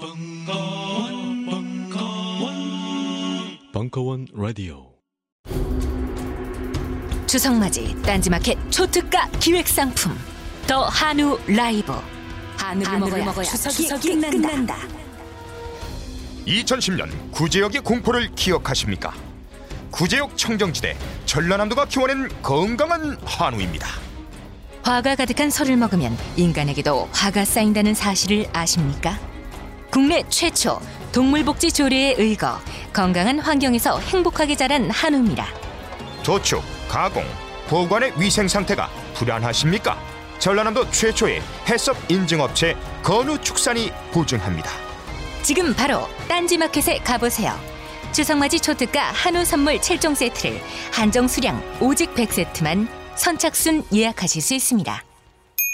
벙커원, 벙커원, 벙커원 라디오. 추석맞이 딴지마켓 초특가 기획상품 더 한우 라이브 한우를, 먹어야, 추석이, 끝난다. 2010년 구제역의 공포를 기억하십니까? 구제역 청정지대 전라남도가 키워낸 건강한 한우입니다. 화가 가득한 설을 먹으면 인간에게도 화가 쌓인다는 사실을 아십니까? 국내 최초 동물복지 조례에 의거 건강한 환경에서 행복하게 자란 한우입니다. 도축, 가공, 보관의 위생 상태가 불안하십니까? 전라남도 최초의 해썹 인증업체 건우축산이 보증합니다. 지금 바로 딴지마켓에 가보세요. 추석맞이 초특가 한우 선물 7종 세트를 한정 수량 오직 100세트만 선착순 예약하실 수 있습니다.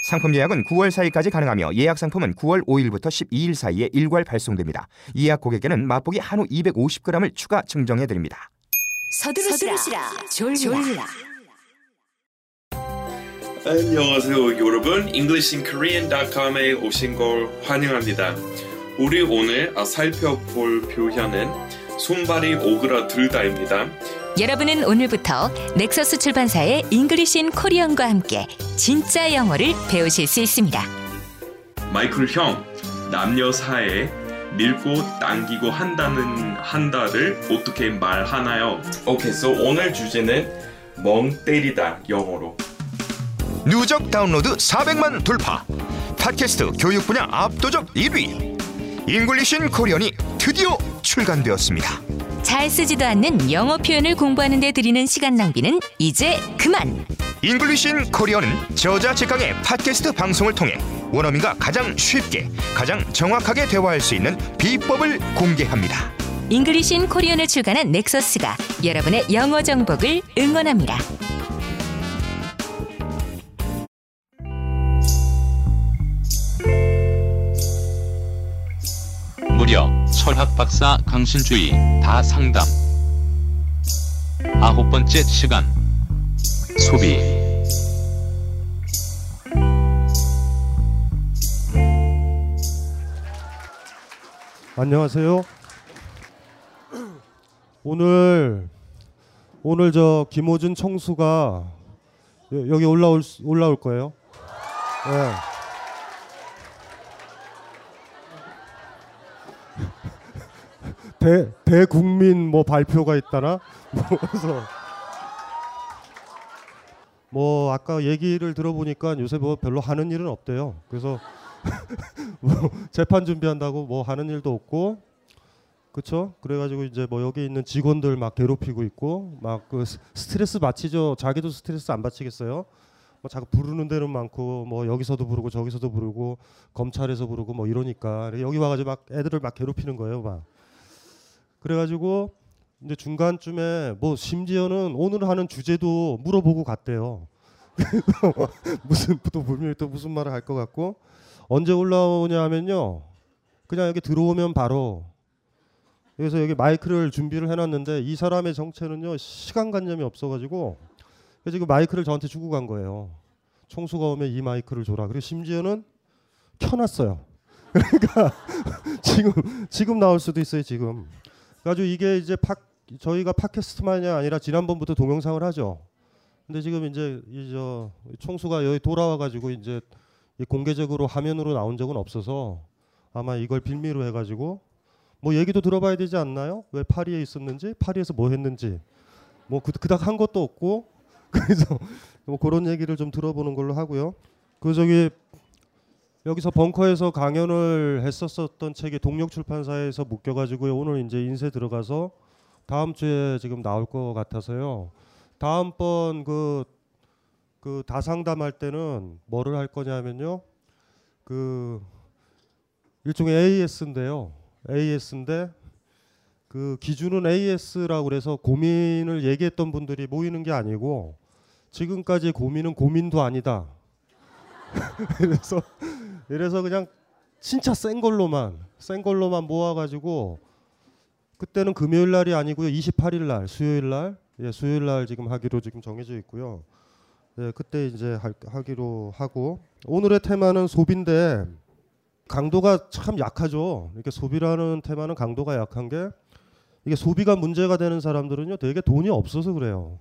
상품 예약은 9월 4일까지 가능하며 예약 상품은 9월 5일부터 12일 사이에 일괄 발송됩니다. 예약 고객에게는 맛보기 한우 250g을 추가 증정해 드립니다. 서두르시라, 졸라. 안녕하세요 여러분 EnglishinKorean.com에 오신 걸 환영합니다 우리 오늘 아, 살펴볼 표현은 손발이 오그라들다입니다 여러분은 오늘부터 넥서스 출판사의 English in Korean과 함께 진짜 영어를 배우실 수 있습니다. 마이클 형 남녀 사이에 밀고 당기고 한다는 한다를 어떻게 말하나요? Okay so 오늘 주제는 멍 때리다 영어로 누적 다운로드 400만 돌파. 팟캐스트 교육 분야 압도적 1위. English in Korean이 드디어 출간되었습니다. 잘 쓰지도 않는 영어 표현을 공부하는 데 들이는 시간 낭비는 이제 그만. 잉글리신 코리언은 저자 직강의 팟캐스트 방송을 통해 원어민과 가장 쉽게 가장 정확하게 대화할 수 있는 비법을 공개합니다. 잉글리신 코리언을 출간한 넥서스가 여러분의 영어 정복을 응원합니다. 철학 박사 강신주의 다 상담 아홉 번째 시간 소비 안녕하세요. 오늘 오늘 저 김호준 청수가 여- 여기 올라올 수- 올라올 거예요. 예. 대 대국민 뭐 발표가 있다나 뭐 그래서 뭐 아까 얘기를 들어보니까 요새 뭐 별로 하는 일은 없대요. 그래서 뭐 재판 준비한다고 뭐 하는 일도 없고 그쵸? 그래가지고 이제 뭐 여기 있는 직원들 막 괴롭히고 있고 막 그 스트레스 받치죠. 자기도 스트레스 안 받치겠어요? 뭐 자꾸 부르는 데는 많고 뭐 여기서도 부르고 저기서도 부르고 검찰에서 부르고 뭐 이러니까 여기 와가지고 막 애들을 막 괴롭히는 거예요. 막 그래가지고 이제 중간쯤에 뭐 심지어는 오늘 하는 주제도 물어보고 갔대요. 무슨 또 분명히 또 무슨 말을 할 것 같고 언제 올라오냐 하면요. 그냥 여기 들어오면 바로 그래서 여기 마이크를 준비를 해놨는데 이 사람의 정체는요 시간 관념이 없어가지고 그래서 지금 마이크를 저한테 주고 간 거예요. 총수가 오면 이 마이크를 줘라. 그리고 심지어는 켜놨어요. 그러니까 지금 지금 나올 수도 있어요 지금. 그래가지고 이게 이제 팟 저희가 팟캐스트만이 아니라 지난번부터 동영상을 하죠. 근데 지금 이제 이저 총수가 여기 돌아와가지고 이제 이 공개적으로 화면으로 나온 적은 없어서 아마 이걸 빌미로 해가지고 뭐 얘기도 들어봐야 되지 않나요? 왜 파리에 있었는지, 파리에서 뭐 했는지, 뭐 그, 그닥 한 것도 없고 그래서 뭐 그런 얘기를 좀 들어보는 걸로 하고요. 그 저기 여기서 벙커에서 강연을 했었었던 책이 동력 출판사에서 묶여 가지고 오늘 이제 인쇄 들어가서 다음 주에 지금 나올 것 같아서요. 다음번 그, 그 다상담할 때는 뭐를 할 거냐면요. 그 일종의 AS인데요. AS인데 그 기준은 AS라고 그래서 고민을 얘기했던 분들이 모이는 게 아니고 지금까지 고민은 고민도 아니다. 그래서 이래서 그냥 진짜 센 걸로만 센 걸로만 모아가지고 그때는 금요일 날이 아니고요 28일 날 수요일 날 예, 수요일 날 지금 하기로 지금 정해져 있고요. 예, 그때 이제 할, 하기로 하고 오늘의 테마는 소비인데 강도가 참 약하죠. 이렇게 소비라는 테마는 강도가 약한 게 이게 소비가 문제가 되는 사람들은요, 되게 돈이 없어서 그래요.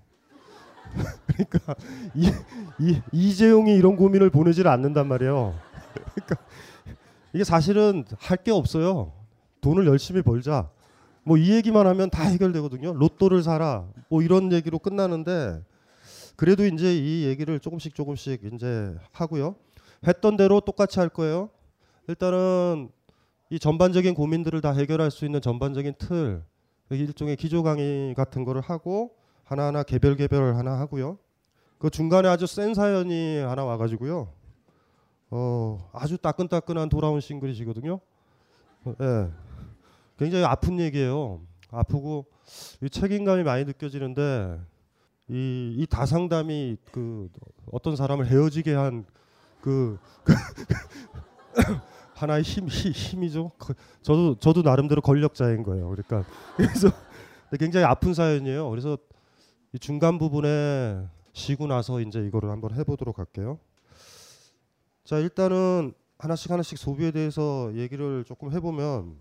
그러니까 이, 이 이재용이 이런 고민을 보내질 않는단 말이에요. 그러니까 이게 사실은 할 게 없어요. 돈을 열심히 벌자. 뭐 이 얘기만 하면 다 해결되거든요. 로또를 사라. 뭐 이런 얘기로 끝나는데 그래도 이제 이 얘기를 조금씩 조금씩 이제 하고요. 했던 대로 똑같이 할 거예요. 일단은 이 전반적인 고민들을 다 해결할 수 있는 전반적인 틀, 일종의 기조 강의 같은 거를 하고 하나하나 개별 개별 하나 하고요. 그 중간에 아주 센 사연이 하나 와가지고요. 어 아주 따끈따끈한 돌아온 싱글이시거든요. 어, 예, 굉장히 아픈 얘기예요. 아프고 이 책임감이 많이 느껴지는데 이, 이 다상담이 그 어떤 사람을 헤어지게 한 그 하나의 힘, 힘 힘이죠. 그 저도 저도 나름대로 권력자인 거예요. 그러니까 그래서 굉장히 아픈 사연이에요. 그래서 이 중간 부분에 쉬고 나서 이제 이거를 한번 해보도록 할게요. 자 일단은 하나씩 하나씩 소비에 대해서 얘기를 조금 해보면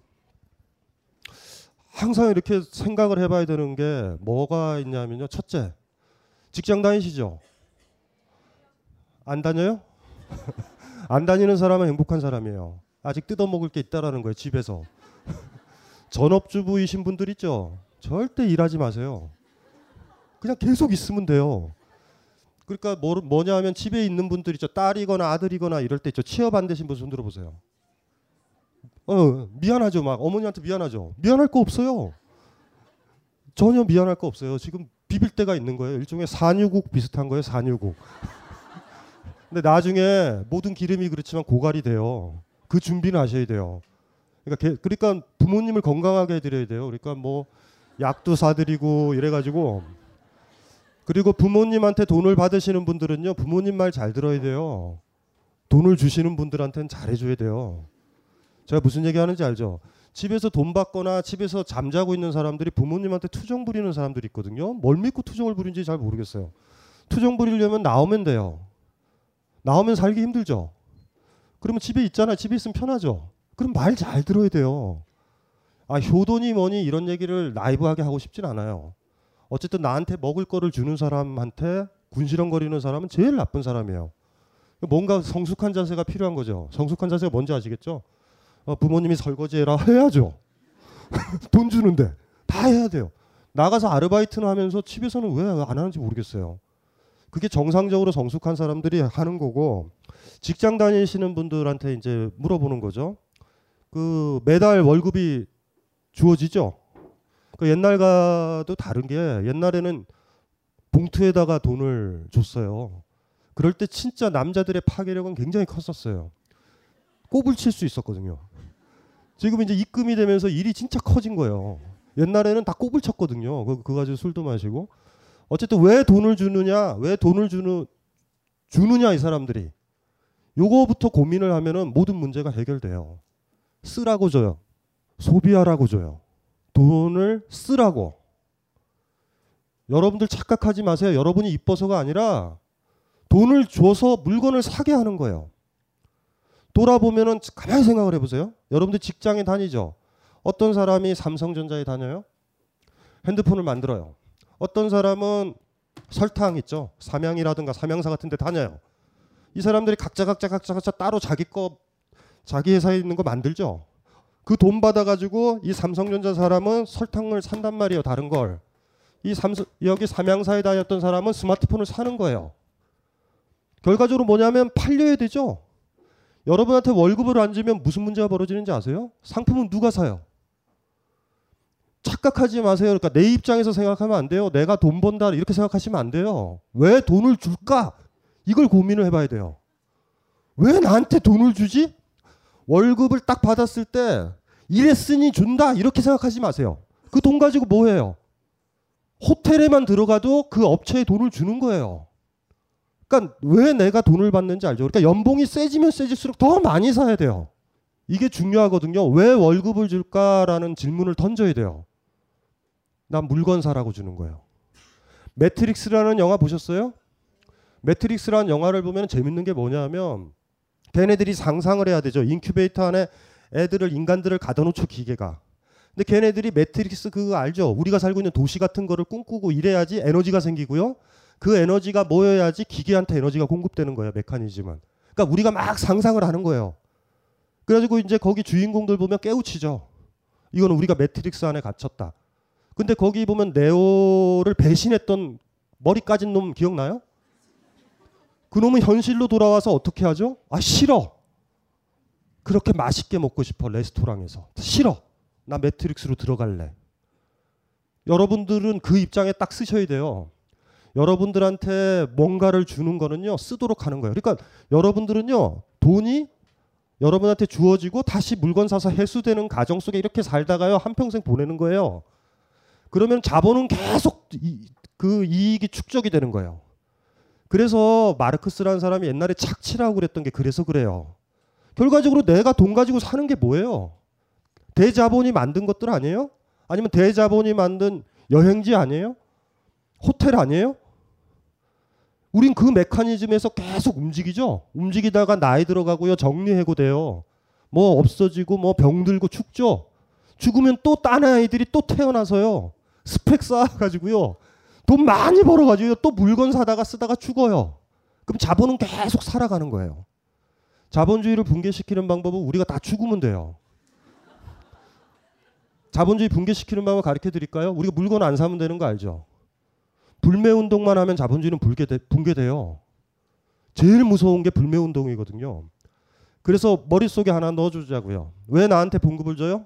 항상 이렇게 생각을 해봐야 되는 게 뭐가 있냐면요. 첫째, 직장 다니시죠? 안 다녀요? 안 다니는 사람은 행복한 사람이에요. 아직 뜯어먹을 게 있다라는 거예요. 집에서. 전업주부이신 분들 있죠? 절대 일하지 마세요. 그냥 계속 있으면 돼요. 그러니까 뭐, 뭐냐 하면 집에 있는 분들 있죠. 딸이거나 아들이거나 이럴 때 있죠. 취업 안 되신 분 손 들어보세요. 어, 미안하죠. 막 어머니한테 미안하죠. 미안할 거 없어요. 전혀 미안할 거 없어요. 지금 비빌 때가 있는 거예요. 일종의 산유국 비슷한 거예요. 산유국. 근데 나중에 모든 기름이 그렇지만 고갈이 돼요. 그 준비는 하셔야 돼요. 그러니까, 개, 그러니까 부모님을 건강하게 해드려야 돼요. 그러니까 뭐 약도 사드리고 이래가지고 그리고 부모님한테 돈을 받으시는 분들은요 부모님 말 잘 들어야 돼요. 돈을 주시는 분들한테는 잘해줘야 돼요. 제가 무슨 얘기 하는지 알죠? 집에서 돈 받거나 집에서 잠자고 있는 사람들이 부모님한테 투정 부리는 사람들이 있거든요. 뭘 믿고 투정을 부린지 잘 모르겠어요. 투정 부리려면 나오면 돼요. 나오면 살기 힘들죠. 그러면 집에 있잖아. 집에 있으면 편하죠. 그럼 말 잘 들어야 돼요. 아 효도니 뭐니 이런 얘기를 라이브하게 하고 싶진 않아요. 어쨌든 나한테 먹을 거를 주는 사람한테 군시렁거리는 사람은 제일 나쁜 사람이에요. 뭔가 성숙한 자세가 필요한 거죠. 성숙한 자세가 뭔지 아시겠죠? 어, 부모님이 설거지해라 해야죠. 돈 주는데 다 해야 돼요. 나가서 아르바이트는 하면서 집에서는 왜 안 하는지 모르겠어요. 그게 정상적으로 성숙한 사람들이 하는 거고 직장 다니시는 분들한테 이제 물어보는 거죠. 그 매달 월급이 주어지죠. 그 옛날과도 다른 게 옛날에는 봉투에다가 돈을 줬어요. 그럴 때 진짜 남자들의 파괴력은 굉장히 컸었어요. 꼽을 칠 수 있었거든요. 지금 이제 입금이 되면서 일이 진짜 커진 거예요. 옛날에는 다 꼽을 쳤거든요. 그, 그거 가지고 술도 마시고. 어쨌든 왜 돈을 주느냐, 왜 돈을 주느, 주느냐 이 사람들이. 요거부터 고민을 하면은 모든 문제가 해결돼요. 쓰라고 줘요. 소비하라고 줘요. 돈을 쓰라고. 여러분들 착각하지 마세요. 여러분이 이뻐서가 아니라 돈을 줘서 물건을 사게 하는 거예요. 돌아보면은 가만히 생각을 해보세요. 여러분들 직장에 다니죠. 어떤 사람이 삼성전자에 다녀요? 핸드폰을 만들어요. 어떤 사람은 설탕 있죠. 삼양이라든가 삼양사 같은 데 다녀요. 이 사람들이 각자 각자 각자 각자 따로 자기 거 자기 회사에 있는 거 만들죠. 그 돈 받아가지고 이 삼성전자 사람은 설탕을 산단 말이에요. 다른 걸. 이 삼성 여기 삼양사에 다녔던 사람은 스마트폰을 사는 거예요. 결과적으로 뭐냐면 팔려야 되죠. 여러분한테 월급을 안 주면 무슨 문제가 벌어지는지 아세요? 상품은 누가 사요? 착각하지 마세요. 그러니까 내 입장에서 생각하면 안 돼요. 내가 돈 번다 이렇게 생각하시면 안 돼요. 왜 돈을 줄까? 이걸 고민을 해봐야 돼요. 왜 나한테 돈을 주지? 월급을 딱 받았을 때 이랬으니 준다 이렇게 생각하지 마세요. 그 돈 가지고 뭐 해요? 호텔에만 들어가도 그 업체에 돈을 주는 거예요. 그러니까 왜 내가 돈을 받는지 알죠? 그러니까 연봉이 세지면 세질수록 더 많이 사야 돼요. 이게 중요하거든요. 왜 월급을 줄까라는 질문을 던져야 돼요. 난 물건 사라고 주는 거예요. 매트릭스라는 영화 보셨어요? 매트릭스라는 영화를 보면 재밌는 게 뭐냐면 걔네들이 상상을 해야 되죠. 인큐베이터 안에 애들을 인간들을 가둬놓죠 기계가. 근데 걔네들이 매트릭스 그거 알죠? 우리가 살고 있는 도시 같은 거를 꿈꾸고 이래야지 에너지가 생기고요. 그 에너지가 모여야지 기계한테 에너지가 공급되는 거예요. 메커니즘은. 그러니까 우리가 막 상상을 하는 거예요. 그래가지고 이제 거기 주인공들 보면 깨우치죠. 이거는 우리가 매트릭스 안에 갇혔다. 근데 거기 보면 네오를 배신했던 머리 까진 놈 기억나요? 그 놈은 현실로 돌아와서 어떻게 하죠? 아 싫어. 그렇게 맛있게 먹고 싶어 레스토랑에서 싫어. 나 매트릭스로 들어갈래. 여러분들은 그 입장에 딱 서셔야 돼요. 여러분들한테 뭔가를 주는 거는요 쓰도록 하는 거예요. 그러니까 여러분들은요 돈이 여러분한테 주어지고 다시 물건 사서 회수되는 가정 속에 이렇게 살다가요 한 평생 보내는 거예요. 그러면 자본은 계속 이, 그 이익이 축적이 되는 거예요. 그래서 마르크스라는 사람이 옛날에 착취라고 그랬던 게 그래서 그래요. 결과적으로 내가 돈 가지고 사는 게 뭐예요? 대자본이 만든 것들 아니에요? 아니면 대자본이 만든 여행지 아니에요? 호텔 아니에요? 우린 그 메커니즘에서 계속 움직이죠. 움직이다가 나이 들어가고요. 정리해고돼요. 뭐 없어지고 뭐 병들고 죽죠. 죽으면 또 딴 아이들이 또 태어나서요. 스펙 쌓아가지고요. 돈 많이 벌어가지고 또 물건 사다가 쓰다가 죽어요. 그럼 자본은 계속 살아가는 거예요. 자본주의를 붕괴시키는 방법은 우리가 다 죽으면 돼요. 자본주의 붕괴시키는 방법 가르쳐 드릴까요? 우리가 물건 안 사면 되는 거 알죠? 불매 운동만 하면 자본주의는 붕괴돼, 붕괴돼요. 제일 무서운 게 불매 운동이거든요. 그래서 머릿속에 하나 넣어주자고요. 왜 나한테 봉급을 줘요?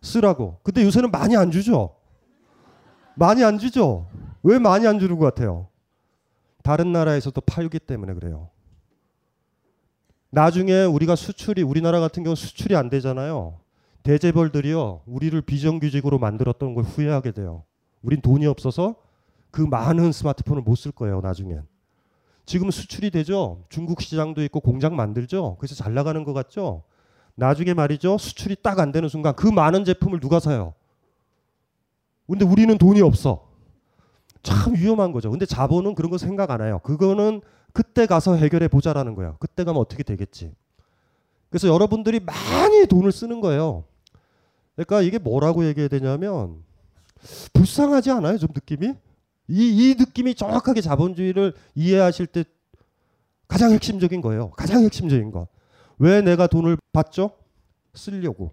쓰라고. 근데 요새는 많이 안 주죠. 많이 안 주죠. 왜 많이 안 주는 것 같아요? 다른 나라에서도 팔기 때문에 그래요. 나중에 우리가 수출이 우리나라 같은 경우 수출이 안 되잖아요. 대재벌들이요 우리를 비정규직으로 만들었던 걸 후회하게 돼요. 우린 돈이 없어서 그 많은 스마트폰을 못 쓸 거예요 나중엔. 지금 수출이 되죠. 중국 시장도 있고 공장 만들죠. 그래서 잘 나가는 것 같죠. 나중에 말이죠 수출이 딱 안 되는 순간 그 많은 제품을 누가 사요? 근데 우리는 돈이 없어. 참 위험한 거죠. 근데 자본은 그런 거 생각 안 해요. 그거는 그때 가서 해결해 보자라는 거야. 그때 가면 어떻게 되겠지. 그래서 여러분들이 많이 돈을 쓰는 거예요. 그러니까 이게 뭐라고 얘기해야 되냐면 불쌍하지 않아요? 좀 느낌이? 이, 이 느낌이 정확하게 자본주의를 이해하실 때 가장 핵심적인 거예요. 가장 핵심적인 거. 왜 내가 돈을 받죠? 쓰려고.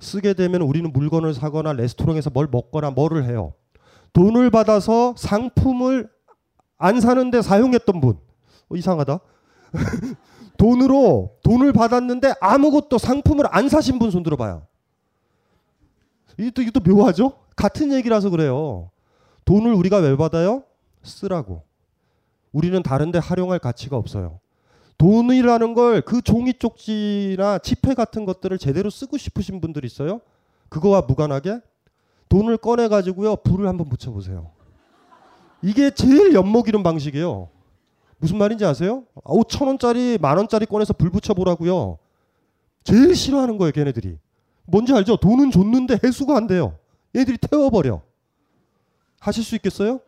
쓰게 되면 우리는 물건을 사거나 레스토랑에서 뭘 먹거나 뭐를 해요. 돈을 받아서 상품을 안 사는데 사용했던 분. 어, 이상하다. 돈으로 돈을 받았는데 아무것도 상품을 안 사신 분 손 들어 봐요. 이것도 이것도 묘하죠? 같은 얘기라서 그래요. 돈을 우리가 왜 받아요? 쓰라고. 우리는 다른데 활용할 가치가 없어요. 돈이라는 걸 그 종이 쪽지나 지폐 같은 것들을 제대로 쓰고 싶으신 분들 있어요? 그거와 무관하게 돈을 꺼내 가지고요 불을 한번 붙여 보세요. 이게 제일 엿먹이는 방식이에요. 무슨 말인지 아세요? 5천 원짜리 만 원짜리 꺼내서 불 붙여 보라고요. 제일 싫어하는 거예요, 걔네들이. 뭔지 알죠? 돈은 줬는데 해수가 안 돼요. 얘들이 태워버려. 하실 수 있겠어요?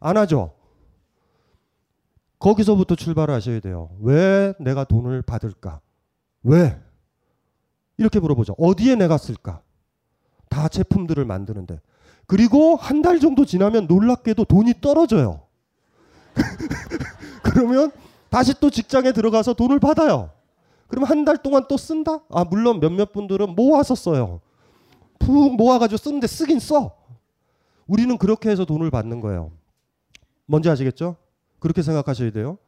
안 하죠. 거기서부터 출발을 하셔야 돼요. 왜 내가 돈을 받을까? 왜? 이렇게 물어보죠. 어디에 내가 쓸까? 다 제품들을 만드는데. 그리고 한 달 정도 지나면 놀랍게도 돈이 떨어져요. 그러면 다시 또 직장에 들어가서 돈을 받아요. 그럼 한 달 동안 또 쓴다? 아, 물론 몇몇 분들은 모아서 써요. 푹 모아가지고 쓰는데 쓰긴 써. 우리는 그렇게 해서 돈을 받는 거예요. 뭔지 아시겠죠? 그렇게 생각하셔야 돼요.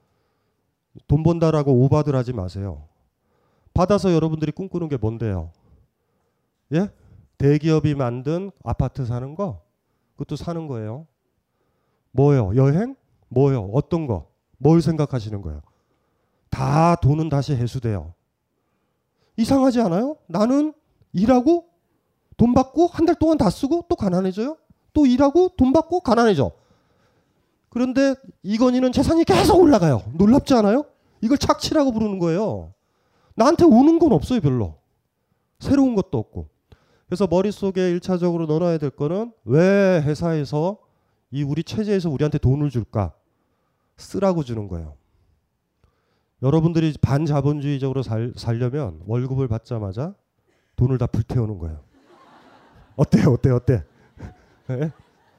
돈 번다라고 오바들 하지 마세요. 받아서 여러분들이 꿈꾸는 게 뭔데요? 예? 대기업이 만든 아파트 사는 거? 그것도 사는 거예요. 뭐요? 여행? 뭐요? 어떤 거? 뭘 생각하시는 거예요? 다 돈은 다시 회수돼요. 이상하지 않아요? 나는 일하고 돈 받고 한 달 동안 다 쓰고 또 가난해져요? 또 일하고 돈 받고 가난해져. 그런데 이건희는 재산이 계속 올라가요. 놀랍지 않아요? 이걸 착취라고 부르는 거예요. 나한테 오는 건 없어요, 별로. 새로운 것도 없고. 그래서 머릿속에 1차적으로 넣어놔야 될 거는 왜 회사에서 이 우리 체제에서 우리한테 돈을 줄까? 쓰라고 주는 거예요. 여러분들이 반자본주의적으로 살, 살려면 월급을 받자마자 돈을 다 불태우는 거예요. 어때요? 어때? 어때? 예?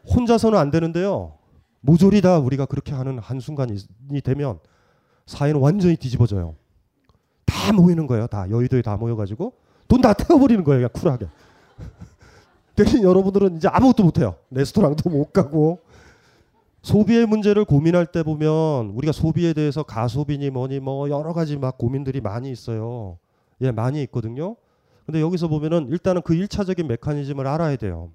혼자서는 안 되는데요. 모조리 다 우리가 그렇게 하는 한순간이 되면 사회는 완전히 뒤집어져요. 다 모이는 거예요. 다 여의도에 다 모여가지고 돈 다 태워버리는 거예요. 쿨하게. 대신 여러분들은 이제 아무것도 못해요. 레스토랑도 못 가고 소비의 문제를 고민할 때 보면 우리가 소비에 대해서 가소비니 뭐니 뭐 여러 가지 막 고민들이 많이 있어요. 예, 많이 있거든요. 근데 여기서 보면은 일단은 그 일차적인 메커니즘을 알아야 돼요.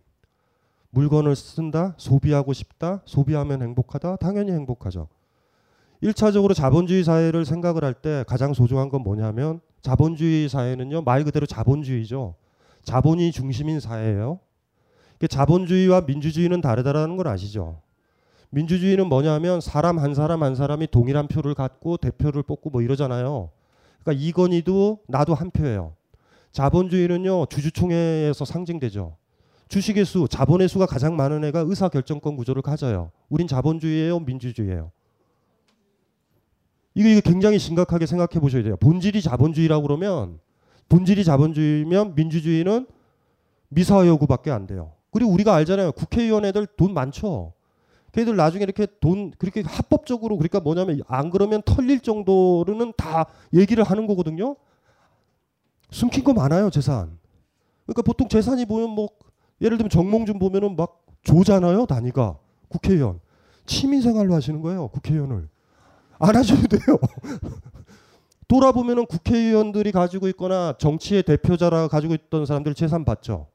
물건을 쓴다, 소비하고 싶다, 소비하면 행복하다, 당연히 행복하죠. 일차적으로 자본주의 사회를 생각을 할 때 가장 소중한 건 뭐냐면 자본주의 사회는요 말 그대로 자본주의죠. 자본이 중심인 사회예요. 자본주의와 민주주의는 다르다라는 걸 아시죠? 민주주의는 뭐냐면 사람 한 사람 한 사람이 동일한 표를 갖고 대표를 뽑고 뭐 이러잖아요. 그러니까 이건희도 나도 한 표예요. 자본주의는요 주주총회에서 상징되죠. 주식의 수, 자본의 수가 가장 많은 애가 의사 결정권 구조를 가져요. 우린 자본주의예요, 민주주의예요. 이거 이거 굉장히 심각하게 생각해 보셔야 돼요. 본질이 자본주의라고 그러면 본질이 자본주의면 민주주의는 미사 여구밖에 안 돼요. 그리고 우리가 알잖아요. 국회의원 애들 돈 많죠. 걔들 나중에 이렇게 돈 그렇게 합법적으로 그러니까 뭐냐면 안 그러면 털릴 정도로는 다 얘기를 하는 거거든요. 숨긴 거 많아요 재산. 그러니까 보통 재산이 보면 뭐 예를 들면 정몽준 보면은 막 조잖아요 단위가 국회의원 취미생활로 하시는 거예요 국회의원을 안 하셔도 돼요. 돌아보면은 국회의원들이 가지고 있거나 정치의 대표자라 가지고 있던 사람들 재산 봤죠.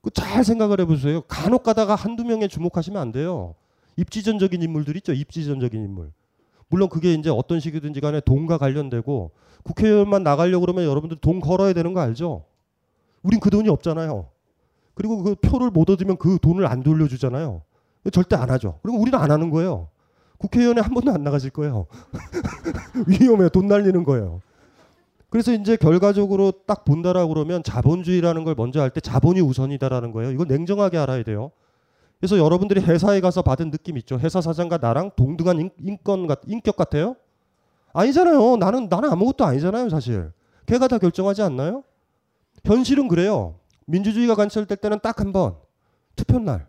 그 잘 생각을 해보세요. 간혹 가다가 한두 명에 주목하시면 안 돼요. 입지전적인 인물들 있죠. 입지전적인 인물. 물론 그게 이제 어떤 식이든지 간에 돈과 관련되고 국회의원만 나가려고 그러면 여러분들 돈 걸어야 되는 거 알죠? 우린 그 돈이 없잖아요. 그리고 그 표를 못 얻으면 그 돈을 안 돌려주잖아요. 절대 안 하죠. 그리고 우리는 안 하는 거예요. 국회의원에 한 번도 안 나가실 거예요. 위험해. 돈 날리는 거예요. 그래서 이제 결과적으로 딱 본다라고 그러면 자본주의라는 걸 먼저 할 때 자본이 우선이다라는 거예요. 이건 냉정하게 알아야 돼요. 그래서 여러분들이 회사에 가서 받은 느낌 있죠. 회사 사장과 나랑 동등한 인권 같, 인격 같아요? 아니잖아요. 나는 나는 아무것도 아니잖아요, 사실. 걔가 다 결정하지 않나요? 현실은 그래요. 민주주의가 관철될 때는 딱 한 번 투표 날.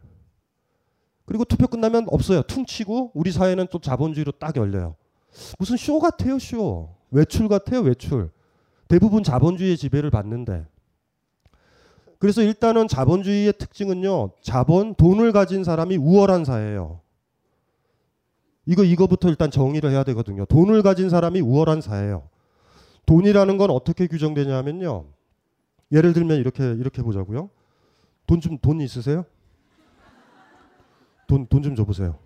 그리고 투표 끝나면 없어요. 퉁치고 우리 사회는 또 자본주의로 딱 열려요. 무슨 쇼 같아요, 쇼. 외출 같아요, 외출. 대부분 자본주의의 지배를 받는데. 그래서 일단은 자본주의의 특징은요. 자본, 돈을 가진 사람이 우월한 사회예요. 이거 이거부터 일단 정의를 해야 되거든요. 돈을 가진 사람이 우월한 사회예요. 돈이라는 건 어떻게 규정되냐면요. 예를 들면 이렇게 이렇게 보자고요. 돈 좀돈 있으세요? 돈 돈 좀 줘보세요.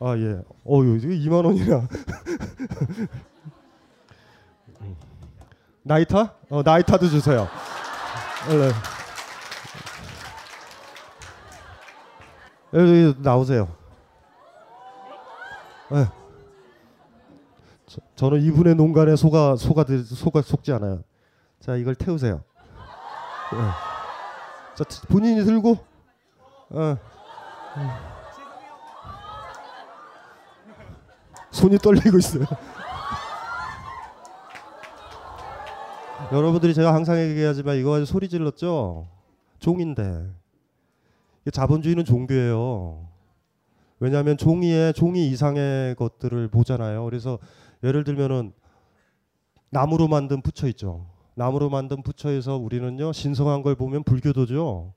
아 예. 어유 이거 2만 원이나. 나이타? 어 나이타도 주세요. 네. 여기 나오세요. 네. 저, 는 이분의 농간에 소가 소가 속지 않아요. 자 이걸 태우세요. 네. 자 본인이 들고. 어. 손이 떨리고 있어요. 여러분들이 제가 항상 얘기하지만 이거 가지고 소리 질렀죠. 종인데 자본주의는 종교예요. 왜냐하면 종이에 종이 이상의 것들을 보잖아요. 그래서 예를 들면은 나무로 만든 부처 있죠. 나무로 만든 부처에서 우리는요 신성한 걸 보면 불교도죠.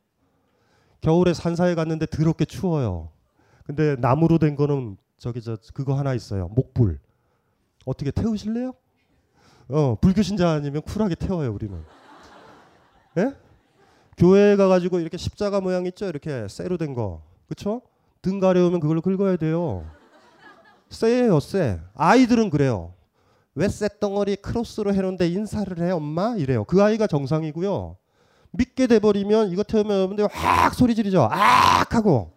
겨울에 산사에 갔는데 더럽게 추워요. 근데 나무로 된 거는 저기 저 그거 하나 있어요. 목불. 어떻게 태우실래요? 어, 불교 신자 아니면 쿨하게 태워요, 우리는. 예? 교회 가 가지고 이렇게 십자가 모양 있죠? 이렇게 쇠로 된 거. 그렇죠? 등 가려우면 그걸로 긁어야 돼요. 쎄예요, 쎄. 아이들은 그래요. 왜 쇳덩어리 크로스로 해놓은데 인사를 해 엄마 이래요. 그 아이가 정상이고요. 믿게 돼버리면 이거 태우면 여러분들 확 소리 지르죠. 악 하고.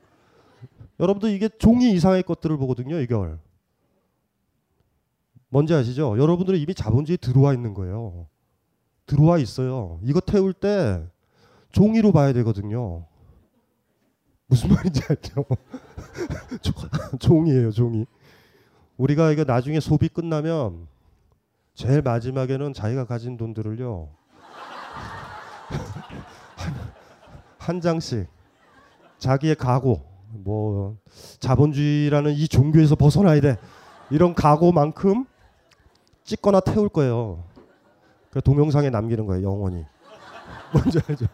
여러분들 이게 종이 이상의 것들을 보거든요. 이걸. 뭔지 아시죠? 여러분들은 이미 자본주의에 들어와 있는 거예요. 들어와 있어요. 이거 태울 때 종이로 봐야 되거든요. 무슨 말인지 알죠? 종이에요, 종이. 우리가 이거 나중에 소비 끝나면 제일 마지막에는 자기가 가진 돈들을요 한, 한 장씩 자기의 각오 뭐 자본주의라는 이 종교에서 벗어나야 돼 이런 각오만큼 찍거나 태울 거예요. 그 동영상에 남기는 거예요 영원히. 뭔지 알죠?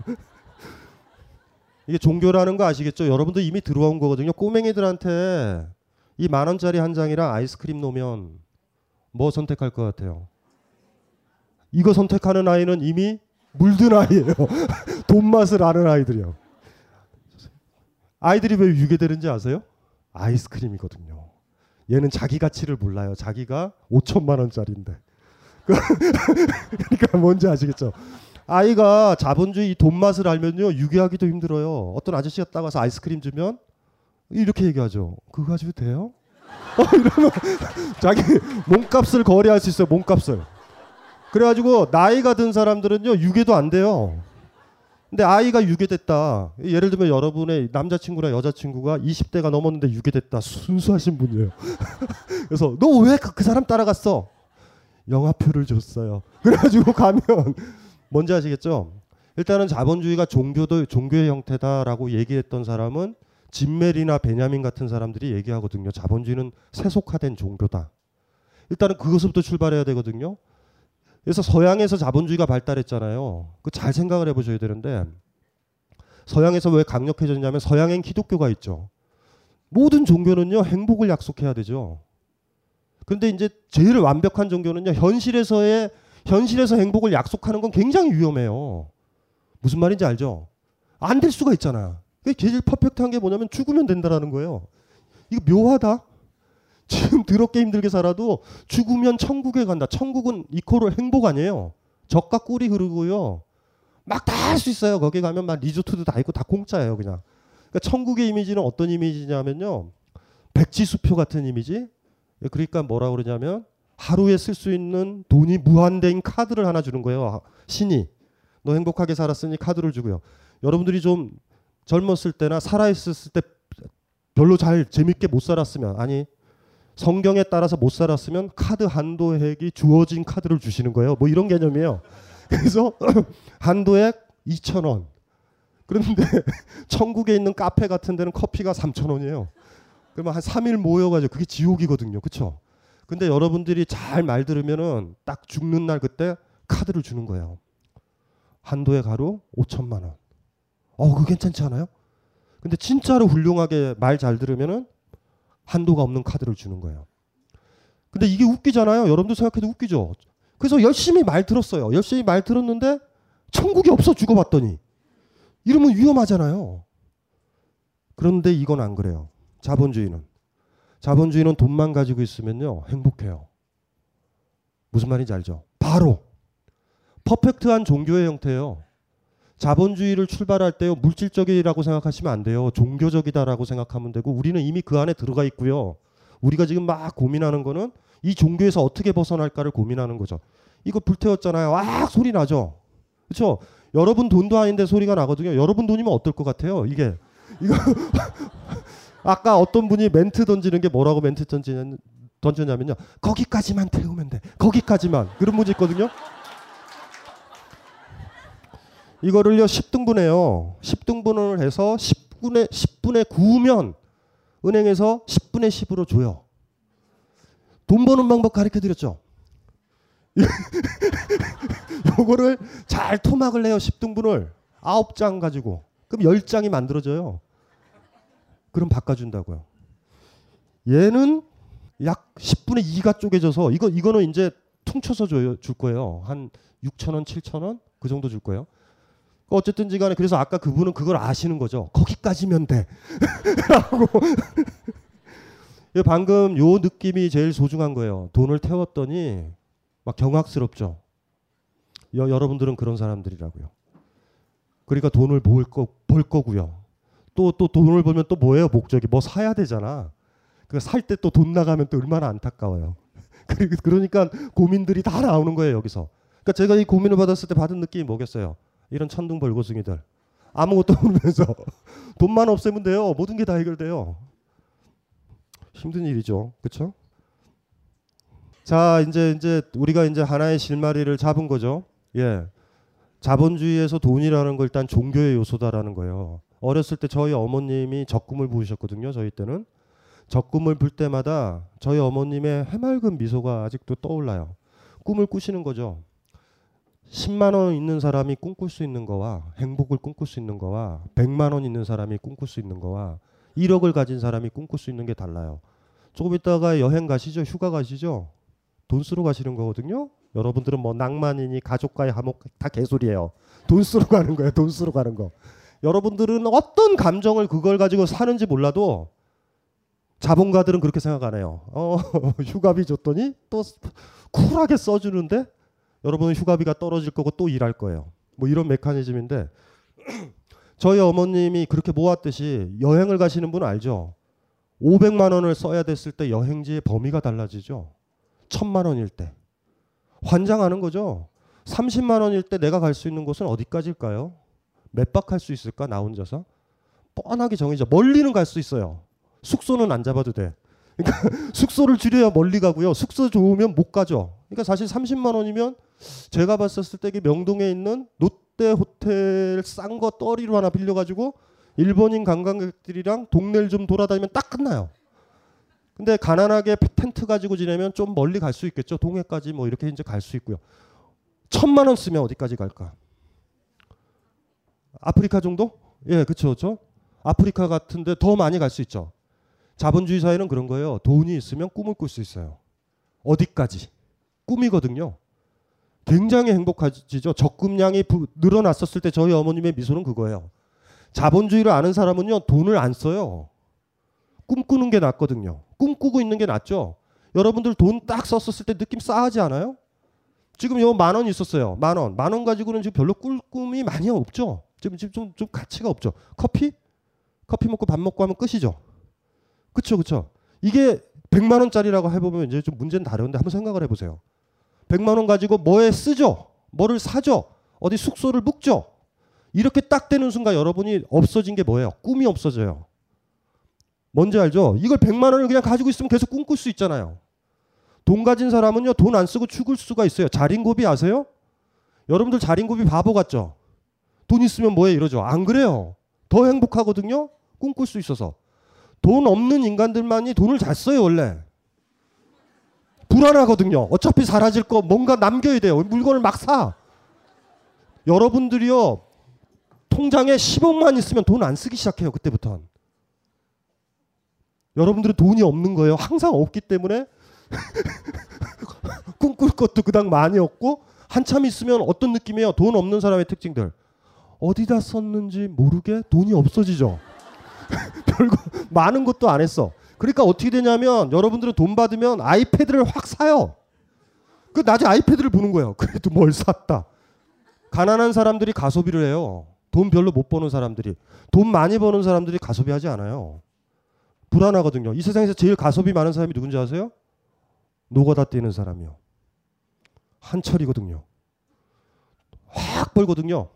이게 종교라는 거 아시겠죠? 여러분도 이미 들어온 거거든요. 꼬맹이들한테 이 만 원짜리 한 장이랑 아이스크림 놓으면 뭐 선택할 것 같아요? 이거 선택하는 아이는 이미 물든 아이예요. 돈 맛을 아는 아이들이요. 아이들이 왜 유괴되는지 아세요? 아이스크림이거든요. 얘는 자기 가치를 몰라요. 자기가 5천만 원짜리인데. 그러니까 뭔지 아시겠죠? 아이가 자본주의 돈 맛을 알면요 유괴하기도 힘들어요. 어떤 아저씨가 딱 와서 아이스크림 주면 이렇게 얘기하죠. 그거 가지고 돼요? 어, 이러면 자기 몸값을 거래할 수 있어요. 몸값을. 그래가지고 나이가 든 사람들은요 유괴도 안 돼요. 근데 아이가 유괴됐다. 예를 들면 여러분의 남자친구나 여자친구가 20대가 넘었는데 유괴됐다. 순수하신 분이에요. 그래서 너왜그 사람 따라갔어? 영화표를 줬어요. 그래가지고 가면 뭔지 아시겠죠? 일단은 자본주의가 종교도 종교의 형태다라고 얘기했던 사람은 진멜이나 베냐민 같은 사람들이 얘기하거든요. 자본주의는 세속화된 종교다. 일단은 그것부터 출발해야 되거든요. 그래서 서양에서 자본주의가 발달했잖아요. 그 잘 생각을 해보셔야 되는데 서양에서 왜 강력해졌냐면 서양엔 기독교가 있죠. 모든 종교는요 행복을 약속해야 되죠. 근데 이제 제일 완벽한 종교는요 현실에서의 현실에서 행복을 약속하는 건 굉장히 위험해요. 무슨 말인지 알죠? 안 될 수가 있잖아. 그게 제일 퍼펙트한 게 뭐냐면 죽으면 된다라는 거예요. 이거 묘하다. 지금 더럽게 힘들게 살아도 죽으면 천국에 간다. 천국은 이코르 행복 아니에요. 적과 꿀이 흐르고요. 막 다 할 수 있어요. 거기 가면 막 리조트도 다 있고 다 공짜예요, 그냥. 그러니까 천국의 이미지는 어떤 이미지냐면요. 백지수표 같은 이미지. 그러니까 뭐라 그러냐면 하루에 쓸 수 있는 돈이 무한대인 카드를 하나 주는 거예요. 신이. 너 행복하게 살았으니 카드를 주고요. 여러분들이 좀 젊었을 때나 살아 있었을 때 별로 잘 재밌게 못 살았으면 아니 성경에 따라서 못 살았으면 카드 한도액이 주어진 카드를 주시는 거예요. 뭐 이런 개념이에요. 그래서 한도액 2천 원. 그런데 천국에 있는 카페 같은 데는 커피가 3천 원이에요. 그러면 한 3일 모여가지고 그게 지옥이거든요. 그렇죠? 근데 여러분들이 잘 말 들으면은 딱 죽는 날 그때 카드를 주는 거예요. 한도액 하루 5천만 원. 어, 그거 괜찮지 않아요? 근데 진짜로 훌륭하게 말 잘 들으면은 한도가 없는 카드를 주는 거예요. 근데 이게 웃기잖아요. 여러분도 생각해도 웃기죠. 그래서 열심히 말 들었어요. 열심히 말 들었는데 천국이 없어 죽어봤더니 이러면 위험하잖아요. 그런데 이건 안 그래요. 자본주의는 자본주의는 돈만 가지고 있으면요 행복해요. 무슨 말인지 알죠? 바로 퍼펙트한 종교의 형태예요. 자본주의를 출발할 때요 물질적이라고 생각하시면 안 돼요. 종교적이다라고 생각하면 되고 우리는 이미 그 안에 들어가 있고요. 우리가 지금 막 고민하는 거는 이 종교에서 어떻게 벗어날까를 고민하는 거죠. 이거 불태웠잖아요. 와 소리 나죠. 그렇죠? 여러분 돈도 아닌데 소리가 나거든요. 여러분 돈이면 어떨 것 같아요? 이게 이거 아까 어떤 분이 멘트 던지는 게 뭐라고 멘트 던지냐, 던졌냐면요. 거기까지만 태우면 돼. 거기까지만. 그런 문제 있거든요. 이거를요 10등분해요. 10등분을 해서 10분의 10분의 9면 은행에서 10분의 10으로 줘요. 돈 버는 방법 가르쳐 드렸죠. 요거를 잘 토막을 내요. 10등분을 9장 가지고. 그럼 10장이 만들어져요. 그럼 바꿔준다고요. 얘는 약 10분의 2가 쪼개져서 이거 이거는 이제 퉁쳐서 줘요, 줄 거예요. 한 6천 원, 7천 원 그 정도 줄 거예요. 어쨌든지 간에 그래서 아까 그분은 그걸 아시는 거죠. 거기까지면 돼. 라고. 방금 요 느낌이 제일 소중한 거예요. 돈을 태웠더니 막 경악스럽죠. 여, 여러분들은 그런 사람들이라고요. 그러니까 돈을 벌, 거, 벌 거고요. 또, 또 돈을 벌면 또 뭐예요? 목적이. 뭐 사야 되잖아. 그 살 때 또 돈 나가면 또 얼마나 안타까워요. 그러니까 고민들이 다 나오는 거예요, 여기서. 그러니까 제가 이 고민을 받았을 때 받은 느낌이 뭐겠어요? 이런 천둥 벌거숭이들 아무것도 모르면서 돈만 없애면 돼요. 모든 게 다 해결돼요. 힘든 일이죠. 그렇죠? 자, 이제 이제 우리가 이제 하나의 실마리를 잡은 거죠. 예. 자본주의에서 돈이라는 걸 일단 종교의 요소다라는 거예요. 어렸을 때 저희 어머님이 적금을 부으셨거든요. 저희 때는 적금을 불 때마다 저희 어머님의 해맑은 미소가 아직도 떠올라요. 꿈을 꾸시는 거죠. 10만 원 있는 사람이 꿈꿀 수 있는 거와 행복을 꿈꿀 수 있는 거와 100만 원 있는 사람이 꿈꿀 수 있는 거와 1억을 가진 사람이 꿈꿀 수 있는 게 달라요. 조금 있다가 여행 가시죠. 휴가 가시죠. 돈 쓰러 가시는 거거든요. 여러분들은 뭐 낭만이니 가족과의 화목 다 개소리예요. 돈 쓰러 가는 거예요. 돈 쓰러 가는 거. 여러분들은 어떤 감정을 그걸 가지고 사는지 몰라도 자본가들은 그렇게 생각 안 해요. 어, 휴가비 줬더니 또 쿨하게 써주는데 여러분은 휴가비가 떨어질 거고 또 일할 거예요. 뭐 이런 메커니즘인데 저희 어머님이 그렇게 모았듯이 여행을 가시는 분 알죠? 500만 원을 써야 됐을 때 여행지의 범위가 달라지죠. 1000만 원일 때. 환장하는 거죠. 30만 원일 때 내가 갈 수 있는 곳은 어디까지일까요? 몇 박 할 수 있을까? 나 혼자서? 뻔하게 정해져. 멀리는 갈 수 있어요. 숙소는 안 잡아도 돼. 그러니까 숙소를 줄여야 멀리 가고요. 숙소 좋으면 못 가죠. 그러니까 사실 30만 원이면 제가 봤었을 때 명동에 있는 롯데 호텔 싼 거 떠리로 하나 빌려가지고 일본인 관광객들이랑 동네를 좀 돌아다니면 딱 끝나요. 근데 가난하게 텐트 가지고 지내면 좀 멀리 갈 수 있겠죠. 동해까지 뭐 이렇게 이제 갈 수 있고요. 천만 원 쓰면 어디까지 갈까? 아프리카 정도? 예, 그렇죠, 그렇죠. 아프리카 같은데 더 많이 갈 수 있죠. 자본주의 사회는 그런 거예요. 돈이 있으면 꿈을 꿀 수 있어요. 어디까지? 꿈이거든요. 굉장히 행복하지죠. 적금량이 부, 늘어났었을 때 저희 어머님의 미소는 그거예요. 자본주의를 아는 사람은요 돈을 안 써요. 꿈꾸는 게 낫거든요. 꿈꾸고 있는 게 낫죠. 여러분들 돈 딱 썼었을 때 느낌 싸하지 않아요? 지금 요 만 원 있었어요. 만 원. 만 원 가지고는 지금 별로 꿀 꿈이 많이 없죠. 지금 좀, 좀 가치가 없죠. 커피? 커피 먹고 밥 먹고 하면 끝이죠. 그쵸, 그쵸. 이게 100만 원짜리라고 해보면 이제 좀 문제는 다른데 한번 생각을 해보세요. 100만 원 가지고 뭐에 쓰죠? 뭐를 사죠? 어디 숙소를 묵죠? 이렇게 딱 되는 순간 여러분이 없어진 게 뭐예요? 꿈이 없어져요. 뭔지 알죠? 이걸 100만 원을 그냥 가지고 있으면 계속 꿈꿀 수 있잖아요. 돈 가진 사람은요, 돈 안 쓰고 죽을 수가 있어요. 자린고비 아세요? 여러분들 자린고비 바보 같죠? 돈 있으면 뭐해 이러죠. 안 그래요. 더 행복하거든요. 꿈꿀 수 있어서. 돈 없는 인간들만이 돈을 잘 써요, 원래. 불안하거든요. 어차피 사라질 거 뭔가 남겨야 돼요. 물건을 막 사. 여러분들이요. 통장에 10억만 있으면 돈 안 쓰기 시작해요. 그때부터. 여러분들은 돈이 없는 거예요. 항상 없기 때문에 꿈꿀 것도 그닥 많이 없고 한참 있으면 어떤 느낌이에요? 돈 없는 사람의 특징들. 어디다 썼는지 모르게 돈이 없어지죠. 별거 많은 것도 안 했어. 그러니까 어떻게 되냐면 여러분들은 돈 받으면 아이패드를 확 사요. 그 낮에 아이패드를 보는 거예요. 그래도 뭘 샀다. 가난한 사람들이 가소비를 해요. 돈 별로 못 버는 사람들이. 돈 많이 버는 사람들이 가소비 하지 않아요. 불안하거든요. 이 세상에서 제일 가소비 많은 사람이 누군지 아세요? 노가다 뛰는 사람이요. 한철이거든요. 확 벌거든요.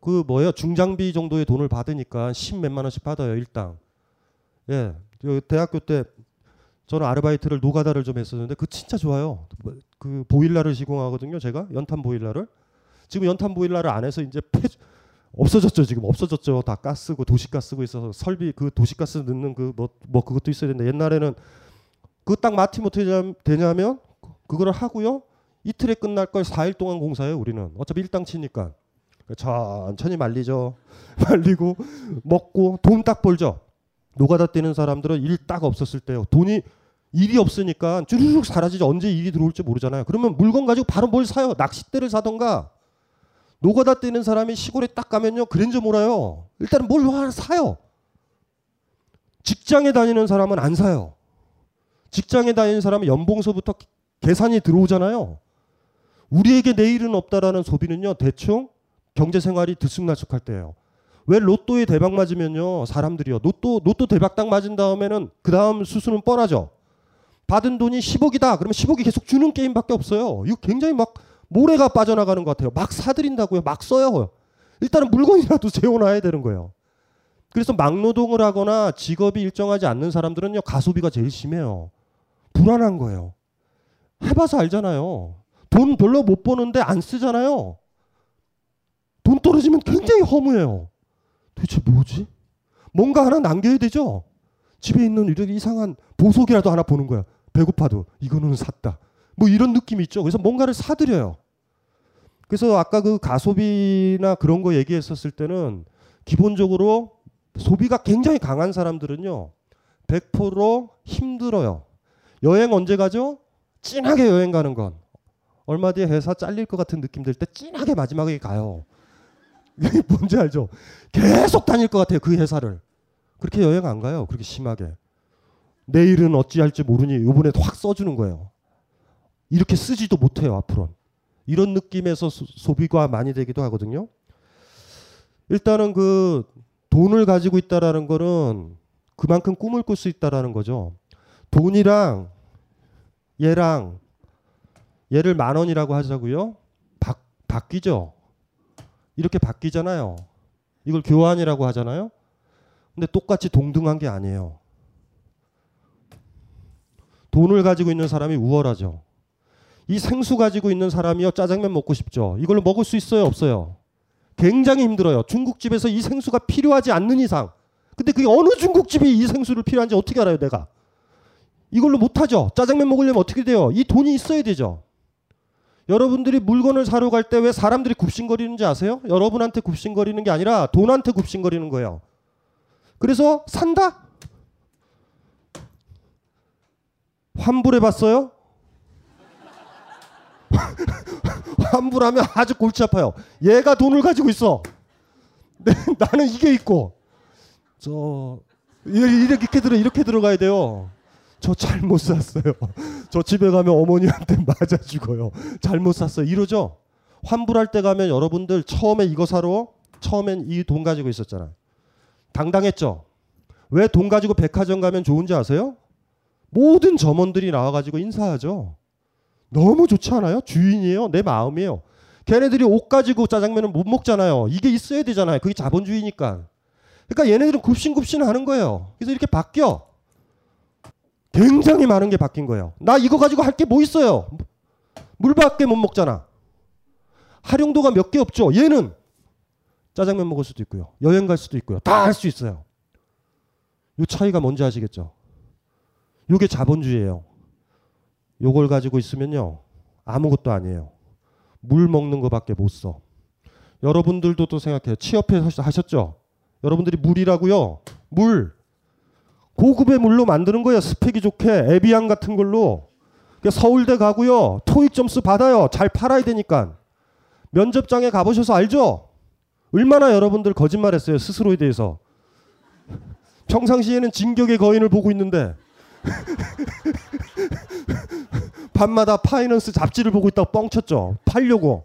그 뭐예요? 중장비 정도의 돈을 받으니까 10 몇만 원씩 받아요, 일당. 예. 대학교 때 저는 아르바이트를 노가다를 좀 했었는데 그 진짜 좋아요. 그 보일러를 시공하거든요, 제가. 연탄 보일러를. 지금 연탄 보일러를 안 해서 이제 폐 없어졌죠, 지금. 없어졌죠. 다 가스고 도시가스 쓰고 있어서 설비 그 도시가스 넣는 그뭐뭐 그것도 있어야 되는데 옛날에는 그 딱 마티 못해 되냐면 그거를 하고요. 이틀에 끝날 걸 4일 동안 공사해요, 우리는. 어차피 일당 치니까. 천천히 말리죠. 말리고 먹고 돈 딱 벌죠. 노가다 뛰는 사람들은 일 딱 없었을 때요. 돈이 일이 없으니까 쭈르륵 사라지죠. 언제 일이 들어올지 모르잖아요. 그러면 물건 가지고 바로 뭘 사요. 낚싯대를 사던가. 노가다 뛰는 사람이 시골에 딱 가면요. 그랜저 몰아요. 일단은 뭘 하나 사요. 직장에 다니는 사람은 안 사요. 직장에 다니는 사람은 연봉서부터 계산이 들어오잖아요. 우리에게 내일은 없다라는 소비는요. 대충 경제 생활이 들쑥날쑥할 때예요. 왜 로또에 대박 맞으면요 사람들이요 로또 로또 대박 딱 맞은 다음에는 그 다음 수수는 뻔하죠. 받은 돈이 10억이다. 그러면 10억이 계속 주는 게임밖에 없어요. 이거 굉장히 막 모래가 빠져나가는 것 같아요. 막 사들인다고요. 막 써요. 일단은 물건이라도 재워놔야 되는 거예요. 그래서 막노동을 하거나 직업이 일정하지 않는 사람들은요 가소비가 제일 심해요. 불안한 거예요. 해봐서 알잖아요. 돈 별로 못 버는데 안 쓰잖아요. 돈 떨어지면 굉장히 허무해요. 도대체 뭐지? 뭔가 하나 남겨야 되죠? 집에 있는 이렇게 이상한 보석이라도 하나 보는 거야. 배고파도 이거는 샀다. 뭐 이런 느낌이 있죠. 그래서 뭔가를 사드려요. 그래서 아까 그 가소비나 그런 거 얘기했었을 때는 기본적으로 소비가 굉장히 강한 사람들은요. 100% 힘들어요. 여행 언제 가죠? 진하게 여행 가는 건. 얼마 뒤에 회사 잘릴 것 같은 느낌 들때 진하게 마지막에 가요. 이게 뭔지 알죠? 계속 다닐 것 같아요. 그 회사를. 그렇게 여행 안 가요. 그렇게 심하게. 내일은 어찌할지 모르니 이번에 확 써주는 거예요. 이렇게 쓰지도 못해요. 앞으로는. 이런 느낌에서 소, 소비가 많이 되기도 하거든요. 일단은 그 돈을 가지고 있다라는 거는 그만큼 꿈을 꿀 수 있다라는 거죠. 돈이랑 얘랑 얘를 만 원이라고 하자고요. 바, 바뀌죠. 이렇게 바뀌잖아요. 이걸 교환이라고 하잖아요. 근데 똑같이 동등한 게 아니에요. 돈을 가지고 있는 사람이 우월하죠. 이 생수 가지고 있는 사람이요 짜장면 먹고 싶죠. 이걸로 먹을 수 있어요, 없어요? 굉장히 힘들어요. 중국집에서 이 생수가 필요하지 않는 이상. 근데 그게 어느 중국집이 이 생수를 필요한지 어떻게 알아요, 내가? 이걸로 못하죠. 짜장면 먹으려면 어떻게 돼요? 이 돈이 있어야 되죠. 여러분들이 물건을 사러 갈 때 왜 사람들이 굽신거리는지 아세요? 여러분한테 굽신거리는 게 아니라 돈한테 굽신거리는 거예요. 그래서 산다? 환불해 봤어요? 환불하면 아주 골치 아파요. 얘가 돈을 가지고 있어. 네, 나는 이게 있고 저 이렇게 들어 이렇게 들어가야 돼요. 저 잘못 샀어요. 저 집에 가면 어머니한테 맞아 죽어요. 잘못 샀어요. 이러죠. 환불할 때 가면 여러분들 처음에 이거 사러 처음엔 이 돈 가지고 있었잖아. 당당했죠. 왜 돈 가지고 백화점 가면 좋은지 아세요? 모든 점원들이 나와가지고 인사하죠. 너무 좋지 않아요? 주인이에요. 내 마음이에요. 걔네들이 옷 가지고 짜장면을 못 먹잖아요. 이게 있어야 되잖아요. 그게 자본주의니까. 그러니까 얘네들은 굽신굽신 하는 거예요. 그래서 이렇게 바뀌어. 굉장히 많은 게 바뀐 거예요. 나 이거 가지고 할 게 뭐 있어요? 물밖에 못 먹잖아. 활용도가 몇 개 없죠. 얘는 짜장면 먹을 수도 있고요. 여행 갈 수도 있고요. 다 할 수 있어요. 이 차이가 뭔지 아시겠죠? 이게 자본주의예요. 요걸 가지고 있으면요. 아무것도 아니에요. 물 먹는 거밖에 못 써. 여러분들도 또 생각해요. 취업해 하셨죠? 여러분들이 물이라고요. 물. 고급의 물로 만드는 거예요. 스펙이 좋게 에비앙 같은 걸로. 그러니까 서울대 가고요. 토익 점수 받아요. 잘 팔아야 되니까. 면접장에 가보셔서 알죠? 얼마나 여러분들 거짓말했어요. 스스로에 대해서. 평상시에는 진격의 거인을 보고 있는데 밤마다 파이낸스 잡지를 보고 있다고 뻥쳤죠. 팔려고.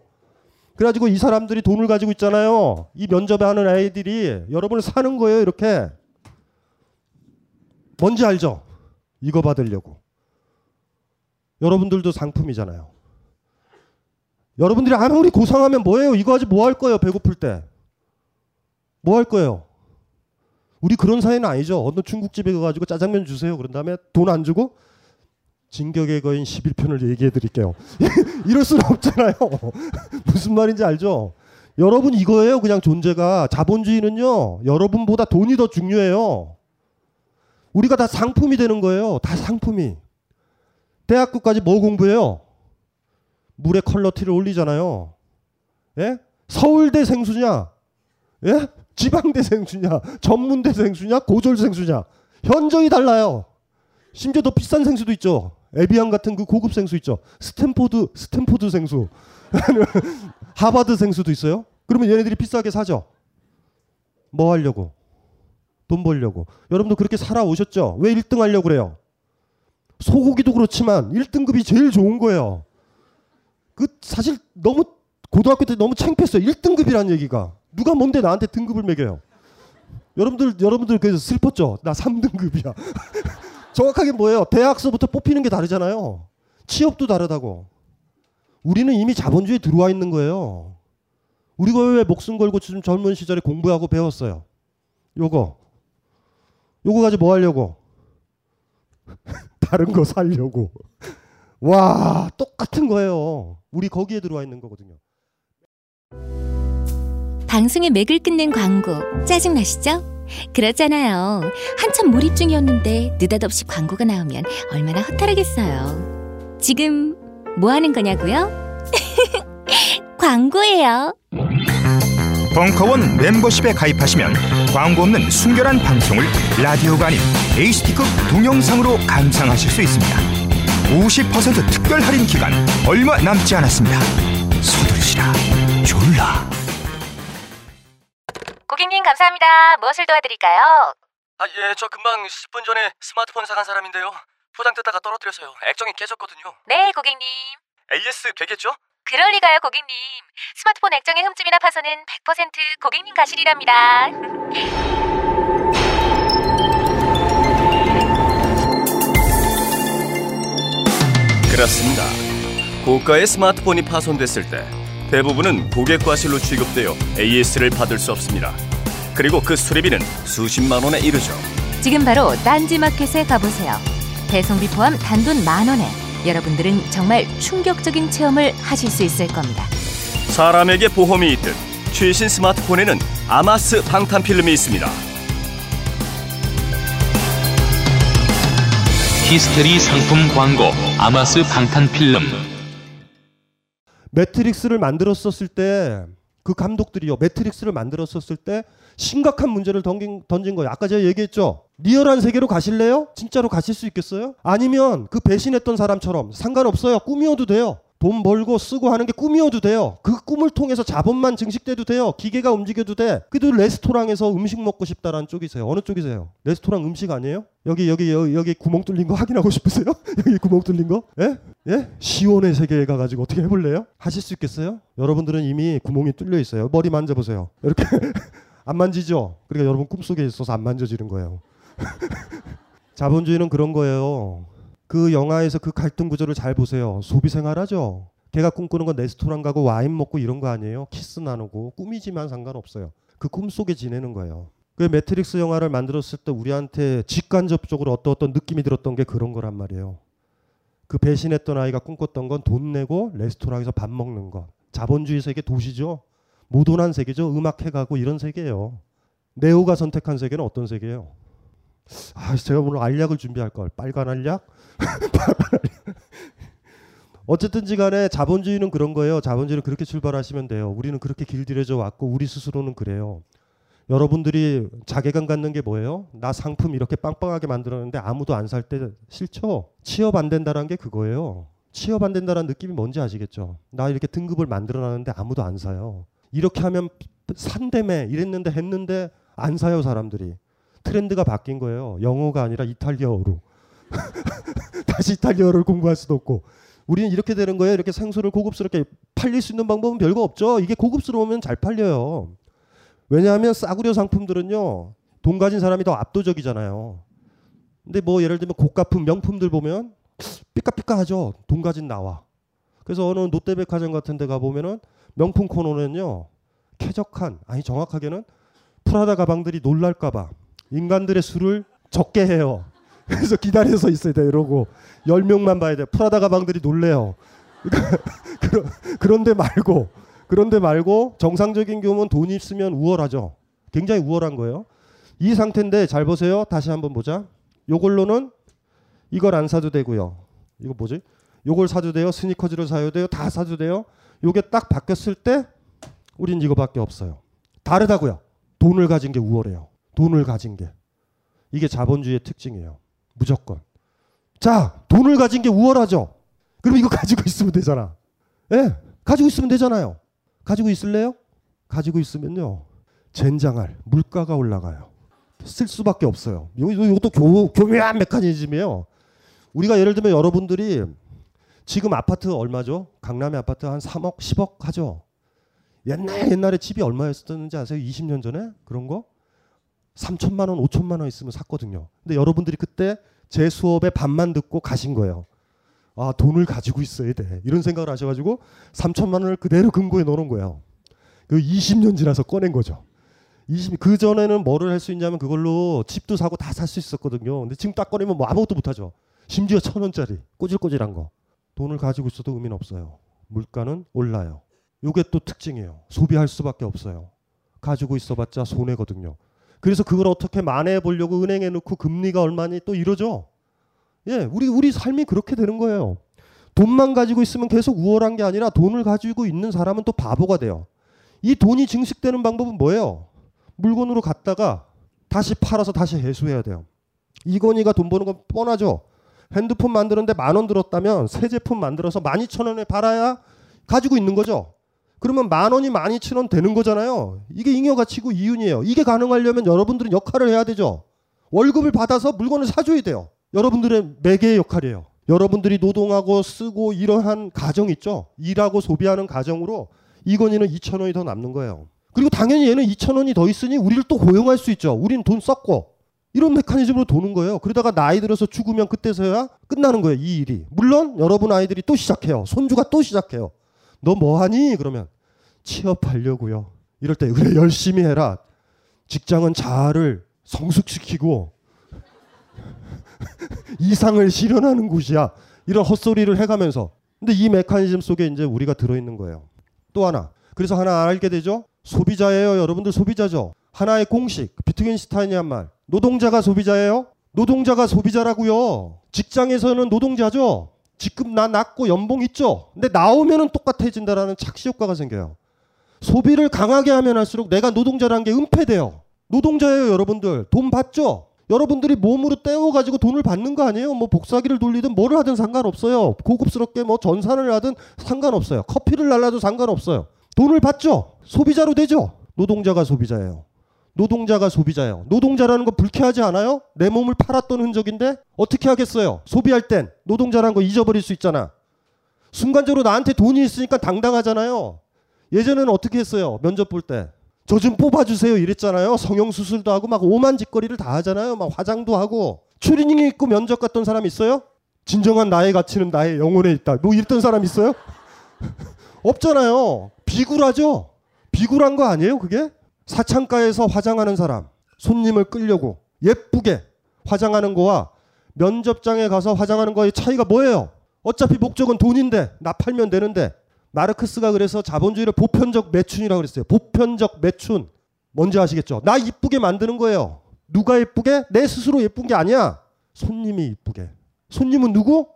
그래가지고 이 사람들이 돈을 가지고 있잖아요. 이 면접에 하는 아이들이 여러분을 사는 거예요. 이렇게. 뭔지 알죠? 이거 받으려고. 여러분들도 상품이잖아요. 여러분들이 아무리 고상하면 뭐예요? 이거 하지 뭐 할 거예요? 배고플 때. 뭐 할 거예요? 우리 그런 사이는 아니죠. 어느 중국집에 가가지고 짜장면 주세요. 그런 다음에 돈 안 주고 진격의 거인 11편을 얘기해 드릴게요. 이럴 수는 없잖아요. 무슨 말인지 알죠? 여러분 이거예요. 그냥 존재가. 자본주의는요. 여러분보다 돈이 더 중요해요. 우리가 다 상품이 되는 거예요. 다 상품이. 대학교까지 뭐 공부해요? 물의 quality를 올리잖아요. 예? 서울대 생수냐? 예? 지방대 생수냐? 전문대 생수냐? 고졸 생수냐? 현저히 달라요. 심지어 더 비싼 생수도 있죠. 에비앙 같은 그 고급 생수 있죠. 스탠포드 스탠포드 생수. 하버드 생수도 있어요. 그러면 얘네들이 비싸게 사죠. 뭐 하려고? 돈 벌려고. 여러분도 그렇게 살아오셨죠? 왜 1등 하려고 그래요? 소고기도 그렇지만 1등급이 제일 좋은 거예요. 그 사실 너무 고등학교 때 너무 창피했어요. 1등급이라는 얘기가. 누가 뭔데 나한테 등급을 매겨요. 여러분들 여러분들 그래서 슬펐죠. 나 3등급이야. 정확하게 뭐예요? 대학서부터 뽑히는 게 다르잖아요. 취업도 다르다고. 우리는 이미 자본주의에 들어와 있는 거예요. 우리가 왜 목숨 걸고 지금 젊은 시절에 공부하고 배웠어요? 요거. 요거 가지고 뭐 하려고? 다른 거 살려고. 와 똑같은 거예요. 우리 거기에 들어와 있는 거거든요. 방송에 맥을 끊는 광고 짜증나시죠? 그렇잖아요. 한참 몰입 중이었는데 느닷없이 광고가 나오면 얼마나 허탈하겠어요. 지금 뭐 하는 거냐고요? 광고예요. 벙커원 멤버십에 가입하시면 광고 없는 순결한 방송을 라디오가 아닌 에이스티급 동영상으로 감상하실 수 있습니다. 50% 특별 할인 기간 얼마 남지 않았습니다. 서두르시라 졸라. 고객님 감사합니다. 무엇을 도와드릴까요? 아, 예, 저 금방 10분 전에 스마트폰 사간 사람인데요. 포장 뜯다가 떨어뜨려서요. 액정이 깨졌거든요. 네, 고객님. AS 되겠죠? 그럴 리가요, 고객님. 스마트폰 액정의 흠집이나 파손은 100% 고객님 가실이랍니다. 그렇습니다. 고가의 스마트폰이 파손됐을 때 대부분은 고객 과실로 취급되어 AS를 받을 수 없습니다. 그리고 그 수리비는 수십만 원에 이르죠. 지금 바로 딴지마켓에 가보세요. 배송비 포함 단돈 만 원에 여러분들은 정말 충격적인 체험을 하실 수 있을 겁니다. 사람에게 보험이 있듯 최신 스마트폰에는 아마스 방탄 필름이 있습니다. 히스테리 상품 광고 아마스 방탄 필름 매트릭스를 만들었었을 때 그 감독들이요 매트릭스를 만들었었을 때 심각한 문제를 던진, 던진 거예요. 아까 제가 얘기했죠. 리얼한 세계로 가실래요? 진짜로 가실 수 있겠어요? 아니면 그 배신했던 사람처럼 상관없어요. 꿈이어도 돼요. 돈 벌고 쓰고 하는 게 꿈이어도 돼요. 그 꿈을 통해서 자본만 증식돼도 돼요. 기계가 움직여도 돼. 그래도 레스토랑에서 음식 먹고 싶다라는 쪽이세요. 어느 쪽이세요? 레스토랑 음식 아니에요? 여기 여기 여기, 여기 구멍 뚫린 거 확인하고 싶으세요? 여기 구멍 뚫린 거? 예? 예? 시온의 세계에 가가지고 어떻게 해볼래요? 하실 수 있겠어요? 여러분들은 이미 구멍이 뚫려 있어요. 머리 만져보세요. 이렇게 안 만지죠? 그러니까 여러분 꿈속에 있어서 안 만져지는 거예요. 자본주의는 그런 거예요. 그 영화에서 그 갈등 구조를 잘 보세요. 소비 생활하죠. 걔가 꿈꾸는 건 레스토랑 가고 와인 먹고 이런 거 아니에요. 키스 나누고 꿈이지만 상관없어요. 그 꿈 속에 지내는 거예요. 그 매트릭스 영화를 만들었을 때 우리한테 직간접적으로 어떤 어떤 느낌이 들었던 게 그런 거란 말이에요. 그 배신했던 아이가 꿈꿨던 건 돈 내고 레스토랑에서 밥 먹는 것. 자본주의 세계 도시죠. 모던한 세계죠. 음악 해 가고 이런 세계예요. 네오가 선택한 세계는 어떤 세계예요? 아, 제가 오늘 알약을 준비할 걸. 빨간 알약? 어쨌든지 간에 자본주의는 그런 거예요. 자본주의는 그렇게 출발하시면 돼요. 우리는 그렇게 길들여져 왔고 우리 스스로는 그래요. 여러분들이 자괴감 갖는 게 뭐예요? 나 상품 이렇게 빵빵하게 만들었는데 아무도 안 살 때 싫죠? 취업 안 된다는 게 그거예요. 취업 안 된다는 느낌이 뭔지 아시겠죠? 나 이렇게 등급을 만들어 놨는데 아무도 안 사요. 이렇게 하면 산다며 이랬는데 했는데 안 사요 사람들이. 트렌드가 바뀐 거예요. 영어가 아니라 이탈리아어로. 다시 이탈리아어를 공부할 수도 없고. 우리는 이렇게 되는 거예요. 이렇게 생수를 고급스럽게 팔릴 수 있는 방법은 별거 없죠. 이게 고급스러우면 잘 팔려요. 왜냐하면 싸구려 상품들은요. 돈 가진 사람이 더 압도적이잖아요. 근데 뭐 예를 들면 고가품 명품들 보면 삐까삐까하죠. 돈 가진 나와. 그래서 어느 롯데백화점 같은 데 가보면은 명품 코너는요. 쾌적한 아니 정확하게는 프라다 가방들이 놀랄까봐 인간들의 수를 적게 해요. 그래서 기다려서 있어야 돼 이러고 열 명만 봐야 돼. 프라다 가방들이 놀래요. 그런 그런데 말고 그런데 말고 정상적인 경우는 돈 있으면 우월하죠. 굉장히 우월한 거예요. 이 상태인데 잘 보세요. 다시 한번 보자. 요걸로는 이걸 안 사도 되고요. 이거 뭐지? 요걸 사도 돼요. 스니커즈를 사도 돼요. 다 사도 돼요. 요게 딱 바뀌었을 때 우린 이거밖에 없어요. 다르다고요. 돈을 가진 게 우월해요. 돈을 가진 게. 이게 자본주의의 특징이에요. 무조건. 자, 돈을 가진 게 우월하죠. 그럼 이거 가지고 있으면 되잖아. 예? 네, 가지고 있으면 되잖아요. 가지고 있을래요? 가지고 있으면요. 젠장할 물가가 올라가요. 쓸 수밖에 없어요. 이것도 교, 교묘한 메커니즘이에요. 우리가 예를 들면 여러분들이 지금 아파트 얼마죠? 강남의 아파트 한 3억, 10억 하죠. 옛날 옛날에 집이 얼마였었는지 아세요? 20년 전에 그런 거 3천만 원, 5천만 원 있으면 샀거든요. 근데 여러분들이 그때 제 수업에 반만 듣고 가신 거예요. 아 돈을 가지고 있어야 돼 이런 생각을 하셔가지고 3천만 원을 그대로 금고에 넣어놓은 거예요. 그 20년 지나서 꺼낸 거죠. 20, 그 전에는 뭐를 할 수 있냐면 그걸로 집도 사고 다 살 수 있었거든요. 근데 지금 딱 꺼내면 뭐 아무것도 못 하죠. 심지어 천 원짜리 꼬질꼬질한 거. 돈을 가지고 있어도 의미는 없어요. 물가는 올라요. 요게 또 특징이에요. 소비할 수밖에 없어요. 가지고 있어봤자 손해거든요. 그래서 그걸 어떻게 만회해 보려고 은행에 넣고 금리가 얼마니 또 이러죠. 예, 우리 우리 삶이 그렇게 되는 거예요. 돈만 가지고 있으면 계속 우월한 게 아니라 돈을 가지고 있는 사람은 또 바보가 돼요. 이 돈이 증식되는 방법은 뭐예요? 물건으로 갔다가 다시 팔아서 다시 회수해야 돼요. 이건희가 돈 버는 건 뻔하죠. 핸드폰 만드는데 만 원 들었다면 새 제품 만들어서 만 이천 원에 팔아야 가지고 있는 거죠. 그러면 만 원이 만 이천 원 되는 거잖아요. 이게 잉여 가치고 이윤이에요. 이게 가능하려면 여러분들은 역할을 해야 되죠. 월급을 받아서 물건을 사줘야 돼요. 여러분들의 매개의 역할이에요. 여러분들이 노동하고 쓰고 이러한 가정 있죠. 일하고 소비하는 가정으로 이건희는 2천 원이 더 남는 거예요. 그리고 당연히 얘는 2천 원이 더 있으니 우리를 또 고용할 수 있죠. 우린 돈 썼고 이런 메커니즘으로 도는 거예요. 그러다가 나이 들어서 죽으면 그때서야 끝나는 거예요. 이 일이. 물론 여러분 아이들이 또 시작해요. 손주가 또 시작해요. 너 뭐하니? 그러면 취업하려고요. 이럴 때 그래 열심히 해라. 직장은 자아를 성숙시키고 이상을 실현하는 곳이야. 이런 헛소리를 해가면서. 근데 이 메커니즘 속에 이제 우리가 들어있는 거예요. 또 하나. 그래서 하나 알게 되죠. 소비자예요. 여러분들 소비자죠. 하나의 공식. 비트겐슈타인이 한 말. 노동자가 소비자예요. 노동자가 소비자라고요. 직장에서는 노동자죠. 지금 나 낮고 연봉 있죠. 근데 나오면은 똑같아진다라는 착시 효과가 생겨요. 소비를 강하게 하면 할수록 내가 노동자라는 게 은폐돼요. 노동자예요, 여러분들. 돈 받죠? 여러분들이 몸으로 떼어가지고 돈을 받는 거 아니에요? 뭐 복사기를 돌리든 뭐를 하든 상관없어요. 고급스럽게 뭐 전산을 하든 상관없어요. 커피를 날라도 상관없어요. 돈을 받죠? 소비자로 되죠? 노동자가 소비자예요. 노동자가 소비자예요. 노동자라는 거 불쾌하지 않아요? 내 몸을 팔았던 흔적인데 어떻게 하겠어요? 소비할 땐 노동자라는 거 잊어버릴 수 있잖아. 순간적으로 나한테 돈이 있으니까 당당하잖아요. 예전에는 어떻게 했어요? 면접 볼 때. 저 좀 뽑아주세요 이랬잖아요. 성형수술도 하고 막 오만 짓거리를 다 하잖아요. 막 화장도 하고. 추리닝 입고 면접 갔던 사람 있어요? 진정한 나의 가치는 나의 영혼에 있다. 뭐 이랬던 사람 있어요? 없잖아요. 비굴하죠? 비굴한 거 아니에요 그게? 사창가에서 화장하는 사람, 손님을 끌려고 예쁘게 화장하는 거와 면접장에 가서 화장하는 거의 차이가 뭐예요? 어차피 목적은 돈인데 나 팔면 되는데 마르크스가 그래서 자본주의를 보편적 매춘이라고 그랬어요. 보편적 매춘. 뭔지 아시겠죠? 나 이쁘게 만드는 거예요. 누가 예쁘게? 내 스스로 예쁜 게 아니야. 손님이 이쁘게. 손님은 누구?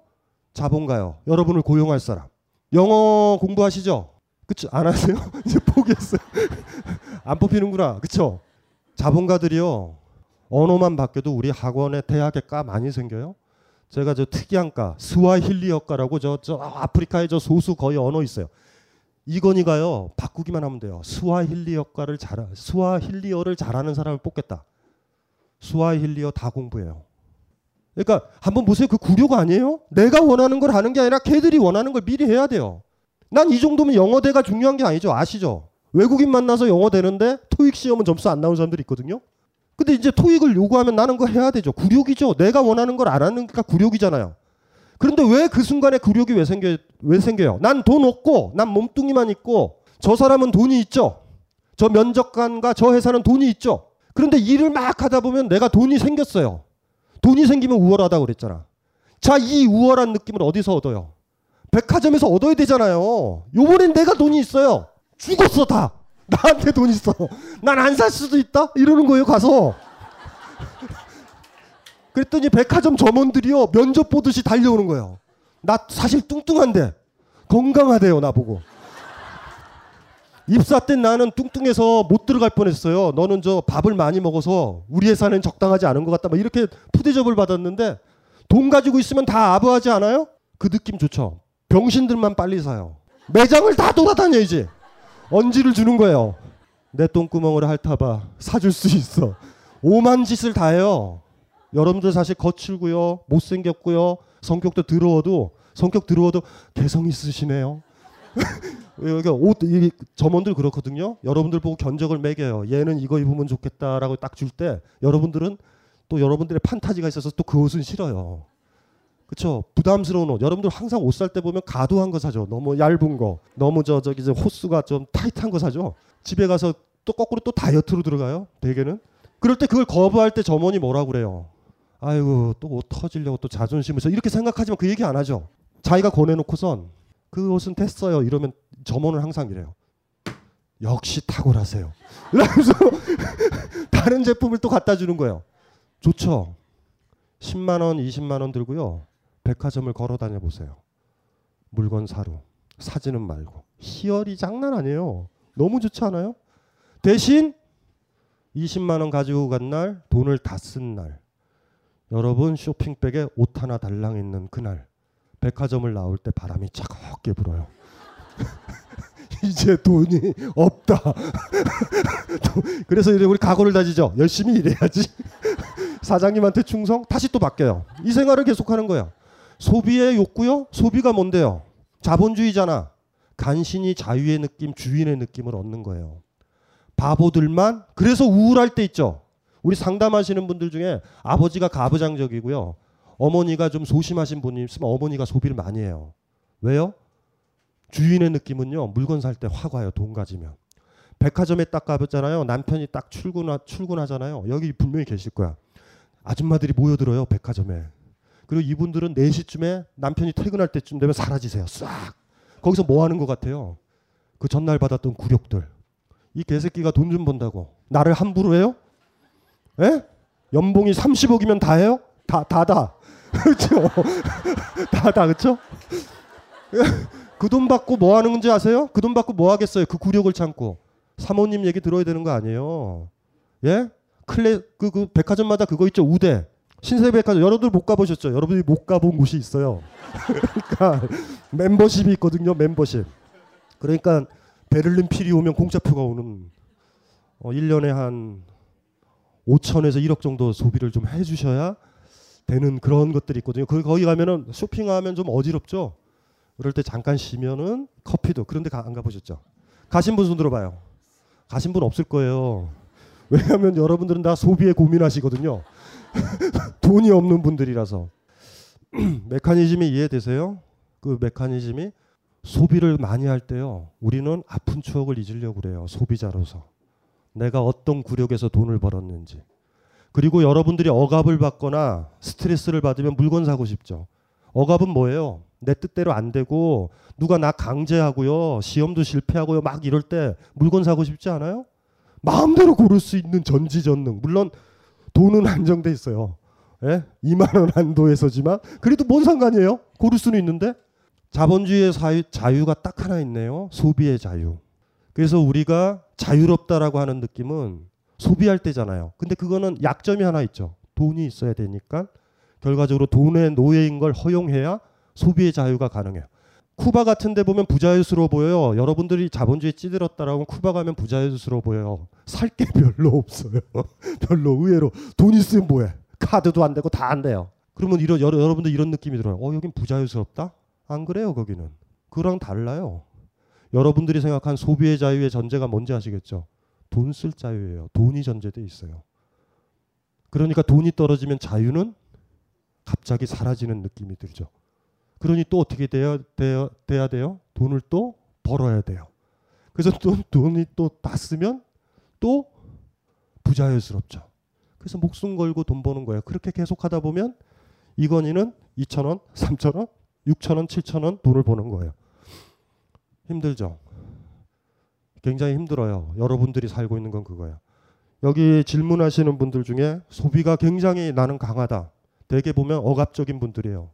자본가요. 여러분을 고용할 사람. 영어 공부하시죠? 그쵸? 안 하세요? 이제 포기했어요. 안 뽑히는구나. 그쵸? 자본가들이요. 언어만 바뀌어도 우리 학원에 대학에 과 많이 생겨요. 제가 저 특이한 과, 스와힐리어과라고 저, 저 아프리카에 저 소수 거의 언어 있어요. 이건희가요, 바꾸기만 하면 돼요. 스와힐리어과를 잘, 스와힐리어를 잘하는 사람을 뽑겠다. 스와힐리어 다 공부해요. 그러니까 한번 보세요. 그 구려가 아니에요? 내가 원하는 걸 하는 게 아니라 걔들이 원하는 걸 미리 해야 돼요. 난 이 정도면 영어대가 중요한 게 아니죠. 아시죠? 외국인 만나서 영어 되는데 토익 시험은 점수 안 나온 사람들이 있거든요. 근데 이제 토익을 요구하면 나는 그거 해야 되죠. 굴욕이죠. 내가 원하는 걸 안 하니까 굴욕이잖아요. 그런데 왜 그 순간에 굴욕이 왜 생겨 왜 생겨요? 난 돈 없고 난 몸뚱이만 있고 저 사람은 돈이 있죠. 저 면접관과 저 회사는 돈이 있죠. 그런데 일을 막 하다 보면 내가 돈이 생겼어요. 돈이 생기면 우월하다고 그랬잖아. 자, 이 우월한 느낌을 어디서 얻어요? 백화점에서 얻어야 되잖아요. 요번엔 내가 돈이 있어요. 죽었어 다. 나한테 돈 있어. 난 안 살 수도 있다. 이러는 거예요 가서. 그랬더니 백화점 점원들이요 면접 보듯이 달려오는 거예요. 나 사실 뚱뚱한데 건강하대요 나보고. 입사 때 나는 뚱뚱해서 못 들어갈 뻔했어요. 너는 저 밥을 많이 먹어서 우리 회사는 적당하지 않은 것 같다. 막 이렇게 푸대접을 받았는데 돈 가지고 있으면 다 아부하지 않아요? 그 느낌 좋죠. 병신들만 빨리 사요. 매장을 다 돌아다녀 이제. 언지를 주는 거예요. 내 똥구멍을 핥아봐. 사줄 수 있어. 오만 짓을 다 해요. 여러분들 사실 거칠고요. 못생겼고요. 성격도 더러워도 성격 더러워도 개성 있으시네요. 여기 옷, 이 점원들 그렇거든요. 여러분들 보고 견적을 매겨요. 얘는 이거 입으면 좋겠다라고 딱 줄 때 여러분들은 또 여러분들의 판타지가 있어서 또 그 옷은 싫어요. 그렇죠. 부담스러운 옷. 여러분들 항상 옷 살 때 보면 가도한 거 사죠. 너무 얇은 거, 너무 저 저기 저 호수가 좀 타이트한 거 사죠. 집에 가서 또 거꾸로 또 다이어트로 들어가요. 대개는. 그럴 때 그걸 거부할 때 점원이 뭐라 그래요. 아이고 또 옷 터지려고 또 자존심에서 이렇게 생각하지만 그 얘기 안 하죠. 자기가 권해놓고선 그 옷은 됐어요. 이러면 점원은 항상 이래요. 역시 탁월하세요. 이러면서 다른 제품을 또 갖다 주는 거예요. 좋죠. 10만 원, 20만 원 들고요. 백화점을 걸어 다녀 보세요. 물건 사러. 사지는 말고. 희열이 장난 아니에요. 너무 좋지 않아요? 대신 20만 원 가지고 간 날, 돈을 다 쓴 날. 여러분 쇼핑백에 옷 하나 달랑 있는 그날. 백화점을 나올 때 바람이 차갑게 불어요. 이제 돈이 없다. 그래서 우리 각오를 다지죠. 열심히 일해야지. 사장님한테 충성 다시 또 바뀌어요. 이 생활을 계속하는 거야. 소비의 욕구요? 소비가 뭔데요? 자본주의잖아. 간신히 자유의 느낌, 주인의 느낌을 얻는 거예요. 바보들만 그래서 우울할 때 있죠. 우리 상담하시는 분들 중에 아버지가 가부장적이고요. 어머니가 좀 소심하신 분이 있으면 어머니가 소비를 많이 해요. 왜요? 주인의 느낌은요. 물건 살 때 확 와요. 돈 가지면. 백화점에 딱 가봤잖아요. 남편이 딱 출근 출근하잖아요. 여기 분명히 계실 거야. 아줌마들이 모여들어요. 백화점에. 그리고 이분들은 4시쯤에 남편이 퇴근할 때쯤 되면 사라지세요. 싹. 거기서 뭐 하는 것 같아요? 그 전날 받았던 굴욕들. 이 개새끼가 돈 좀 번다고. 나를 함부로 해요? 예? 연봉이 30억이면 다 해요? 다, 다다. 그렇죠? 다다, 그렇죠? 그 돈 받고 뭐 하는 건지 아세요? 그 돈 받고 뭐 하겠어요? 그 굴욕을 참고. 사모님 얘기 들어야 되는 거 아니에요? 예? 클래 그, 그 백화점마다 그거 있죠 우대 신세백화점 여러분들 못 가보셨죠? 여러분들이 못 가본 곳이 있어요. 그러니까 멤버십이 있거든요. 멤버십. 그러니까 베를린 필이 오면 공짜표가 오는 어, 1년에 한 5천에서 1억 정도 소비를 좀 해주셔야 되는 그런 것들이 있거든요. 그 거기 가면은 쇼핑하면 좀 어지럽죠. 그럴 때 잠깐 쉬면은 커피도 그런데 가, 안 가보셨죠? 가신 분 손 들어봐요. 가신 분 없을 거예요. 왜냐하면 여러분들은 다 소비에 고민하시거든요. 돈이 없는 분들이라서 메커니즘이 이해되세요? 그 메커니즘이 소비를 많이 할 때요. 우리는 아픈 추억을 잊으려고 그래요. 소비자로서. 내가 어떤 구력에서 돈을 벌었는지. 그리고 여러분들이 억압을 받거나 스트레스를 받으면 물건 사고 싶죠. 억압은 뭐예요? 내 뜻대로 안 되고 누가 나 강제하고요. 시험도 실패하고요. 막 이럴 때 물건 사고 싶지 않아요? 마음대로 고를 수 있는 전지전능. 물론 돈은 한정돼 있어요. 예? 2만 원 한도에서지만 그래도 뭔 상관이에요? 고를 수는 있는데 자본주의의 사유, 자유가 딱 하나 있네요. 소비의 자유. 그래서 우리가 자유롭다라고 하는 느낌은 소비할 때잖아요. 근데 그거는 약점이 하나 있죠. 돈이 있어야 되니까 결과적으로 돈의 노예인 걸 허용해야 소비의 자유가 가능해요. 쿠바 같은 데 보면 부자유스러워 보여요. 여러분들이 자본주의에 찌들었다라고 쿠바 가면 부자유스러워 보여요. 살 게 별로 없어요. 별로 의외로 돈 있으면 뭐해. 카드도 안 되고 다 안 돼요. 그러면 이런 여러, 여러분들 이런 느낌이 들어요. 어 여긴 부자유스럽다? 안 그래요 거기는. 그랑 달라요. 여러분들이 생각한 소비의 자유의 전제가 뭔지 아시겠죠? 돈 쓸 자유예요. 돈이 전제돼 있어요. 그러니까 돈이 떨어지면 자유는 갑자기 사라지는 느낌이 들죠. 그러니 또 어떻게 돼야, 돼야, 돼야 돼요? 돈을 또 벌어야 돼요. 그래서 또 돈이 또 다 쓰면 또 부자연스럽죠. 그래서 목숨 걸고 돈 버는 거예요. 그렇게 계속 하다 보면 이건희는 2천원, 3천원, 6천원, 7천원 돈을 버는 거예요. 힘들죠. 굉장히 힘들어요. 여러분들이 살고 있는 건 그거예요. 여기 질문하시는 분들 중에 소비가 굉장히 나는 강하다. 대개 보면 억압적인 분들이에요.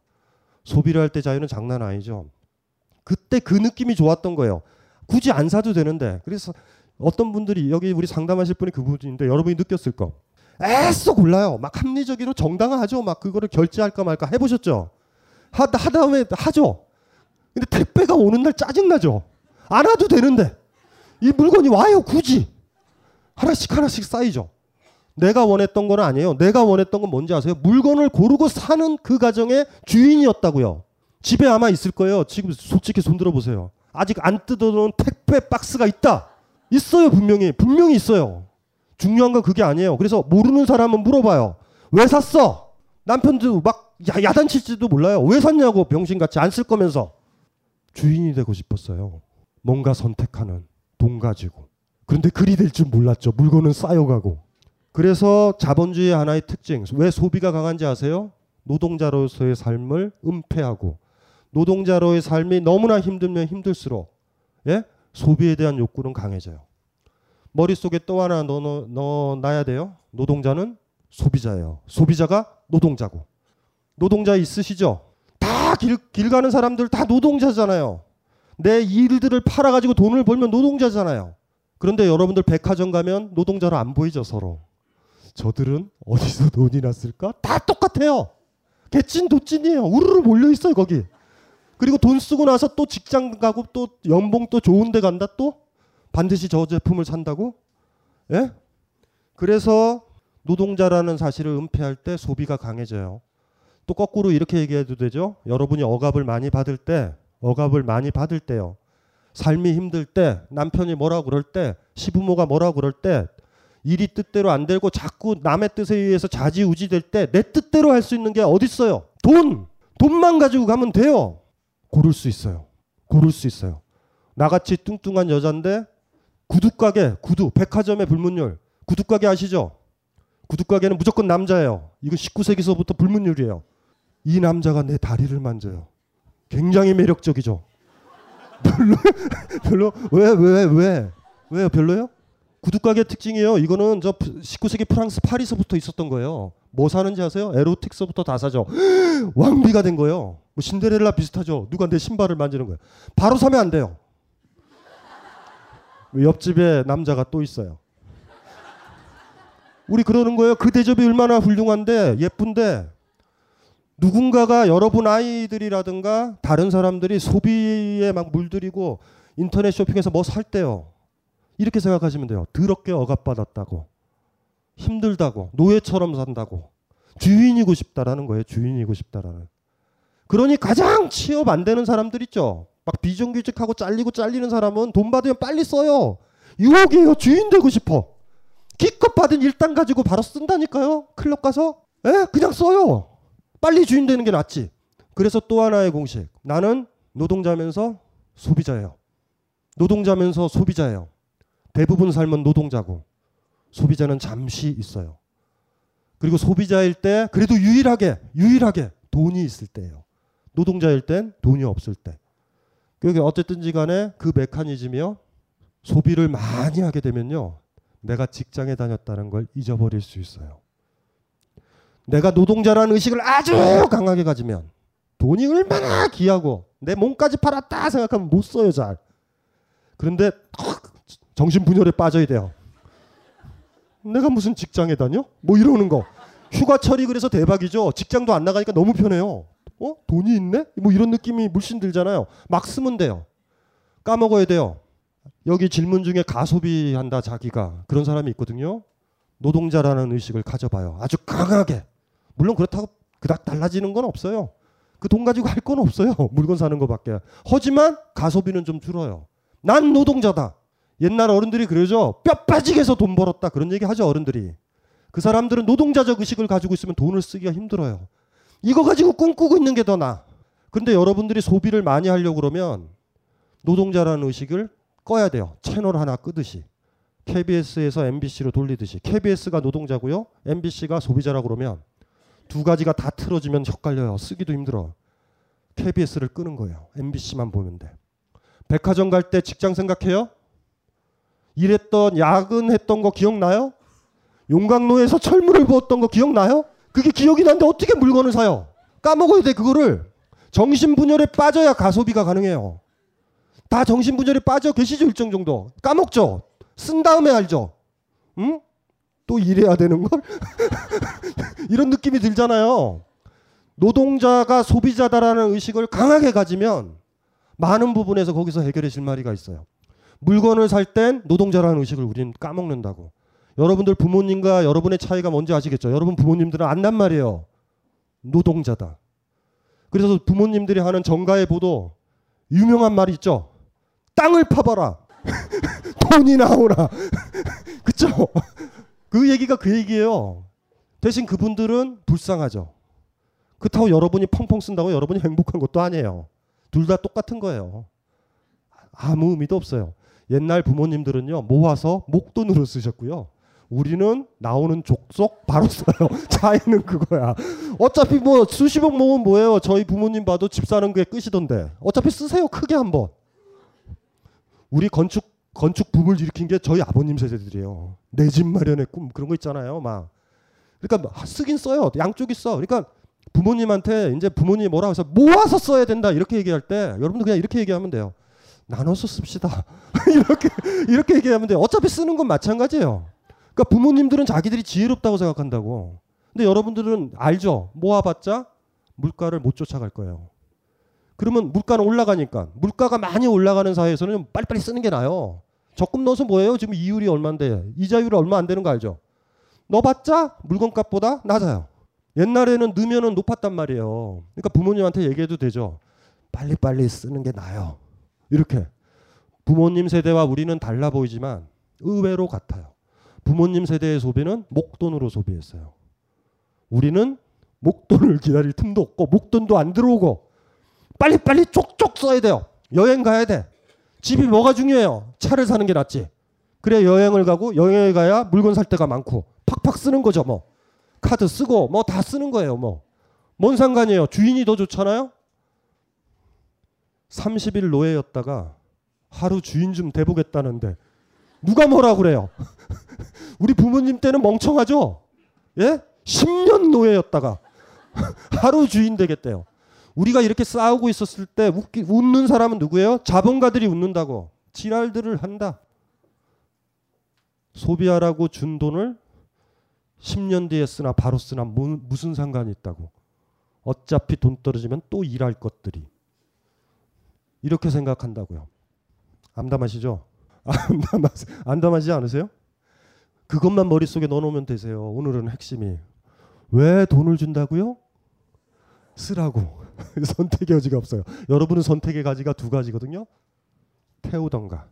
소비를 할 때 자유는 장난 아니죠. 그때 그 느낌이 좋았던 거예요. 굳이 안 사도 되는데. 그래서 어떤 분들이 여기 우리 상담하실 분이 그분인데 여러분이 느꼈을 거. 애써 골라요. 막 합리적으로 정당화하죠. 막 그거를 결제할까 말까 해보셨죠. 하다 하다 보면 하죠. 근데 택배가 오는 날 짜증 나죠. 안 와도 되는데 이 물건이 와요 굳이 하나씩 하나씩 쌓이죠. 내가 원했던 건 아니에요. 내가 원했던 건 뭔지 아세요? 물건을 고르고 사는 그 가정의 주인이었다고요. 집에 아마 있을 거예요. 지금 솔직히 손 들어 보세요. 아직 안 뜯어놓은 택배 박스가 있다. 있어요, 분명히. 분명히 있어요. 중요한 건 그게 아니에요. 그래서 모르는 사람은 물어봐요. 왜 샀어? 남편도 막 야, 단칠지도 몰라요. 왜 샀냐고 병신같이 안 쓸 거면서. 주인이 되고 싶었어요. 뭔가 선택하는 돈 가지고. 그런데 그리 될 줄 몰랐죠. 물건은 쌓여가고. 그래서 자본주의의 하나의 특징, 왜 소비가 강한지 아세요? 노동자로서의 삶을 은폐하고 노동자로의 삶이 너무나 힘들면 힘들수록 예? 소비에 대한 욕구는 강해져요. 머릿속에 또 하나 넣어, 놔야 돼요. 노동자는 소비자예요. 소비자가 노동자고. 노동자 있으시죠? 다 길, 길 가는 사람들 다 노동자잖아요. 내 일들을 팔아가지고 돈을 벌면 노동자잖아요. 그런데 여러분들 백화점 가면 노동자로 안 보이죠, 서로. 저들은 어디서 돈이 났을까? 다 똑같아요. 개찐 도찐이에요. 우르르 몰려 있어요, 거기. 그리고 돈 쓰고 나서 또 직장 가고 또 연봉 또 좋은 데 간다 또 반드시 저 제품을 산다고? 예? 그래서 노동자라는 사실을 은폐할 때 소비가 강해져요. 또 거꾸로 이렇게 얘기해도 되죠. 여러분이 억압을 많이 받을 때, 억압을 많이 받을 때요. 삶이 힘들 때, 남편이 뭐라고 그럴 때, 시부모가 뭐라고 그럴 때, 일이 뜻대로 안 되고 자꾸 남의 뜻에 의해서 좌지우지 될 때 내 뜻대로 할 수 있는 게 어디 있어요? 돈! 돈만 가지고 가면 돼요. 고를 수 있어요. 고를 수 있어요. 나같이 뚱뚱한 여잔데 구두가게, 구두, 백화점의 불문율. 구두가게 아시죠? 구두가게는 무조건 남자예요. 이거 19세기서부터 불문율이에요. 이 남자가 내 다리를 만져요. 굉장히 매력적이죠. 별로, 별로, 왜, 왜, 왜? 왜요? 별로요? 구두가게 특징이에요. 이거는 저 19세기 프랑스 파리서부터 있었던 거예요. 뭐 사는지 아세요? 에로틱서부터 다 사죠. 왕비가 된 거예요. 뭐 신데렐라 비슷하죠. 누가 내 신발을 만지는 거예요. 바로 사면 안 돼요. 옆집에 남자가 또 있어요. 우리 그러는 거예요. 그 대접이 얼마나 훌륭한데 예쁜데 누군가가 여러분 아이들이라든가 다른 사람들이 소비에 막 물들이고 인터넷 쇼핑에서 뭐 살 때요. 이렇게 생각하시면 돼요. 더럽게 억압받았다고. 힘들다고. 노예처럼 산다고. 주인이고 싶다라는 거예요. 주인이고 싶다라는. 그러니 가장 취업 안 되는 사람들 있죠. 막 비정규직하고 잘리고 잘리는 사람은 돈 받으면 빨리 써요. 유혹이에요. 주인 되고 싶어. 기껏 받은 일당 가지고 바로 쓴다니까요. 클럽 가서. 에? 그냥 써요. 빨리 주인 되는 게 낫지. 그래서 또 하나의 공식. 나는 노동자면서 소비자예요. 노동자면서 소비자예요. 대부분 삶은 노동자고 소비자는 잠시 있어요. 그리고 소비자일 때 그래도 유일하게 유일하게 돈이 있을 때예요. 노동자일 땐 돈이 없을 때. 그게 어쨌든지 간에 그 메커니즘이요. 소비를 많이 하게 되면요. 내가 직장에 다녔다는 걸 잊어버릴 수 있어요. 내가 노동자라는 의식을 아주 강하게 가지면 돈이 얼마나 귀하고 내 몸까지 팔았다 생각하면 못 써요 잘. 그런데 정신분열에 빠져야 돼요. 내가 무슨 직장에 다녀? 뭐 이러는 거. 휴가철이 그래서 대박이죠. 직장도 안 나가니까 너무 편해요. 어? 돈이 있네? 뭐 이런 느낌이 물씬 들잖아요. 막 쓰면 돼요. 까먹어야 돼요. 여기 질문 중에 가소비한다 자기가 그런 사람이 있거든요. 노동자라는 의식을 가져봐요. 아주 강하게. 물론 그렇다고 그닥 달라지는 건 없어요. 그 돈 가지고 할 건 없어요. 물건 사는 것밖에. 하지만 가소비는 좀 줄어요. 난 노동자다. 옛날 어른들이 그러죠. 뼈 빠지게 해서 돈 벌었다. 그런 얘기 하죠, 어른들이. 그 사람들은 노동자적 의식을 가지고 있으면 돈을 쓰기가 힘들어요. 이거 가지고 꿈꾸고 있는 게 더 나아. 근데 여러분들이 소비를 많이 하려고 그러면 노동자라는 의식을 꺼야 돼요. 채널 하나 끄듯이. KBS에서 MBC로 돌리듯이. KBS가 노동자고요. MBC가 소비자라고 그러면 두 가지가 다 틀어지면 헷갈려요. 쓰기도 힘들어. KBS를 끄는 거예요. MBC만 보면 돼. 백화점 갈 때 직장 생각해요? 일했던 야근했던 거 기억나요? 용광로에서 철물을 부었던 거 기억나요? 그게 기억이 나는데 어떻게 물건을 사요? 까먹어야 돼 그거를. 정신분열에 빠져야 가소비가 가능해요. 다 정신분열에 빠져 계시죠 일정 정도. 까먹죠. 쓴 다음에 알죠. 응? 또 일해야 되는 걸? 이런 느낌이 들잖아요. 노동자가 소비자다라는 의식을 강하게 가지면 많은 부분에서 거기서 해결의 실마리가 있어요. 물건을 살 땐 노동자라는 의식을 우리는 까먹는다고. 여러분들 부모님과 여러분의 차이가 뭔지 아시겠죠? 여러분 부모님들은 안단 말이에요. 노동자다. 그래서 부모님들이 하는 정가의 보도 유명한 말이 있죠. 땅을 파봐라. 돈이 나오라. 그쵸? 그 얘기가 그 얘기예요. 대신 그분들은 불쌍하죠. 그렇다고 여러분이 펑펑 쓴다고 여러분이 행복한 것도 아니에요. 둘 다 똑같은 거예요. 아무 의미도 없어요. 옛날 부모님들은요 모아서 목돈으로 쓰셨고요. 우리는 나오는 족속 바로 써요. 차이는 그거야. 어차피 뭐 수십억 모으면 뭐예요? 저희 부모님 봐도 집 사는 게 끝이던데. 어차피 쓰세요. 크게 한번. 우리 건축 건축 붐을 일으킨 게 저희 아버님 세대들이에요. 내 집 마련의 꿈 그런 거 있잖아요. 막 그러니까 뭐 쓰긴 써요. 양쪽이 써. 그러니까 부모님한테 이제 부모님이 뭐라고 해서 모아서 써야 된다 이렇게 얘기할 때 여러분들 그냥 이렇게 얘기하면 돼요. 나눠서 씁시다. 이렇게 이렇게 얘기하면 돼요. 어차피 쓰는 건 마찬가지예요. 그러니까 부모님들은 자기들이 지혜롭다고 생각한다고. 근데 여러분들은 알죠. 모아봤자 물가를 못 쫓아갈 거예요. 그러면 물가는 올라가니까 물가가 많이 올라가는 사회에서는 빨리빨리 쓰는 게 나아요. 적금 넣어서 뭐예요? 지금 이율이 얼마인데 이자율이 얼마 안 되는 거 알죠? 넣어봤자 물건값보다 낮아요. 옛날에는 넣으면 높았단 말이에요. 그러니까 부모님한테 얘기해도 되죠. 빨리빨리 쓰는 게 나아요. 이렇게 부모님 세대와 우리는 달라 보이지만 의외로 같아요. 부모님 세대의 소비는 목돈으로 소비했어요. 우리는 목돈을 기다릴 틈도 없고 목돈도 안 들어오고 빨리빨리 쪽쪽 써야 돼요. 여행 가야 돼. 집이 뭐가 중요해요? 차를 사는 게 낫지. 그래 여행을 가고 여행을 가야 물건 살 때가 많고 팍팍 쓰는 거죠 뭐. 카드 쓰고 뭐 다 쓰는 거예요 뭐. 뭔 상관이에요? 주인이 더 좋잖아요. 30일 노예였다가 하루 주인 좀 돼보겠다는데 누가 뭐라 그래요? 우리 부모님 때는 멍청하죠? 예? 10년 노예였다가 하루 주인 되겠대요. 우리가 이렇게 싸우고 있었을 때 웃기, 웃는 사람은 누구예요? 자본가들이 웃는다고. 지랄들을 한다. 소비하라고 준 돈을 10년 뒤에 쓰나 바로 쓰나 뭐, 무슨 상관이 있다고. 어차피 돈 떨어지면 또 일할 것들이. 이렇게 생각한다고요. 암담하시죠? 암담하시, 암담하지 않으세요? 그것만 머릿속에 넣어놓으면 되세요. 오늘은 핵심이. 왜 돈을 준다고요? 쓰라고. 선택의 여지가 없어요. 여러분은 선택의 가지가 두 가지거든요. 태우던가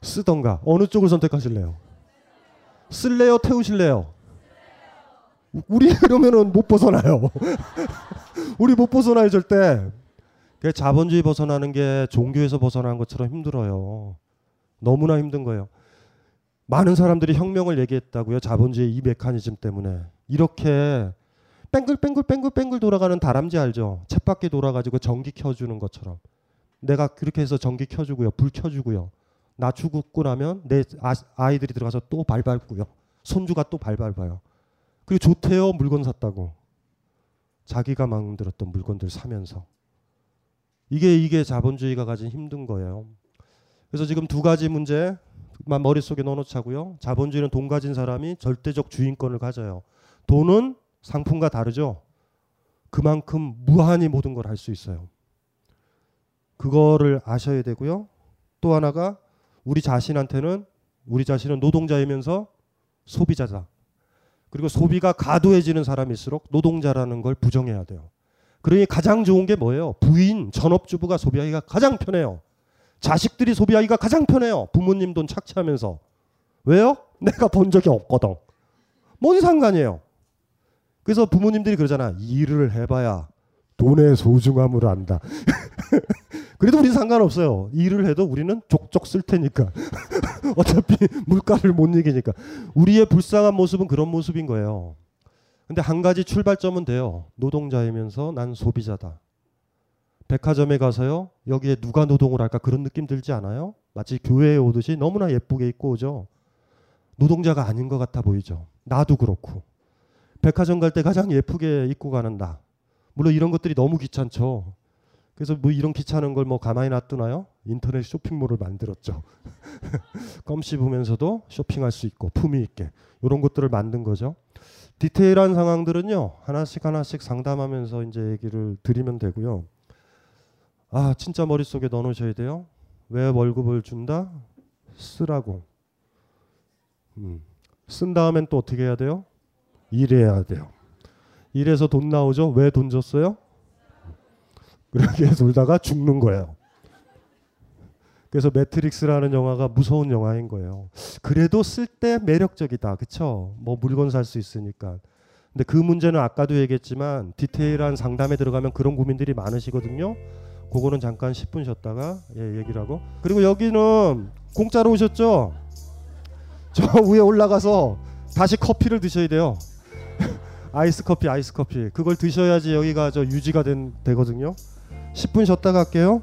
쓰던가 어느 쪽을 선택하실래요? 쓸래요? 태우실래요? 우리 그러면은 못 벗어나요. 우리 못 벗어나요 절대. 그 자본주의 벗어나는 게 종교에서 벗어나는 것처럼 힘들어요. 너무나 힘든 거예요. 많은 사람들이 혁명을 얘기했다고요. 자본주의 이 메커니즘 때문에 이렇게 뺑글뺑글뺑글뺑글 돌아가는 다람쥐 알죠? 쳇바퀴 돌아가지고 전기 켜주는 것처럼 내가 그렇게 해서 전기 켜주고요, 불 켜주고요. 나 죽고 나면 내 아, 이들이 들어가서 또 발밟고요. 손주가 또 발밟아요. 그리고 좋대요 물건 샀다고. 자기가 만들었던 물건들 사면서. 이게 이게 자본주의가 가진 힘든 거예요. 그래서 지금 두 가지 문제만 머릿속에 넣어놓자고요. 자본주의는 돈 가진 사람이 절대적 주인권을 가져요. 돈은 상품과 다르죠. 그만큼 무한히 모든 걸 할 수 있어요. 그거를 아셔야 되고요. 또 하나가 우리 자신한테는 우리 자신은 노동자이면서 소비자다. 그리고 소비가 과도해지는 사람일수록 노동자라는 걸 부정해야 돼요. 그러니 가장 좋은 게 뭐예요? 부인, 전업주부가 소비하기가 가장 편해요. 자식들이 소비하기가 가장 편해요. 부모님 돈 착취하면서. 왜요? 내가 본 적이 없거든. 뭔 상관이에요? 그래서 부모님들이 그러잖아. 일을 해봐야 돈의 소중함을 안다. 그래도 우리는 상관없어요. 일을 해도 우리는 족족 쓸 테니까. 어차피 물가를 못 이기니까. 우리의 불쌍한 모습은 그런 모습인 거예요. 근데 한 가지 출발점은 돼요. 노동자이면서 난 소비자다. 백화점에 가서요. 여기에 누가 노동을 할까 그런 느낌 들지 않아요? 마치 교회에 오듯이 너무나 예쁘게 입고 오죠. 노동자가 아닌 것 같아 보이죠. 나도 그렇고. 백화점 갈 때 가장 예쁘게 입고 가는 나. 물론 이런 것들이 너무 귀찮죠. 그래서 뭐 이런 귀찮은 걸 뭐 가만히 놔두나요? 인터넷 쇼핑몰을 만들었죠. 껌 씹으면서도 쇼핑할 수 있고 품위 있게 이런 것들을 만든 거죠. 디테일한 상황들은요 하나씩 하나씩 상담하면서 이제 얘기를 드리면 되고요. 아 진짜 머릿속에 넣어놓으셔야 돼요. 왜 월급을 준다? 쓰라고. 음. 쓴 다음엔 또 어떻게 해야 돼요? 일해야 돼요. 일해서 돈 나오죠? 왜 돈 줬어요? 그렇게 돌다가 죽는 거예요. 그래서 매트릭스라는 영화가 무서운 영화인 거예요. 그래도 쓸 때 매력적이다. 그쵸? 뭐 물건 살 수 있으니까. 근데 그 문제는 아까도 얘기했지만 디테일한 상담에 들어가면 그런 고민들이 많으시거든요. 그거는 잠깐 10분 쉬었다가 예, 얘기를 하고. 그리고 여기는 공짜로 오셨죠? 저 위에 올라가서 다시 커피를 드셔야 돼요. 아이스 커피, 아이스 커피. 그걸 드셔야지 여기가 저 유지가 된 되거든요. 10분 쉬었다 갈게요.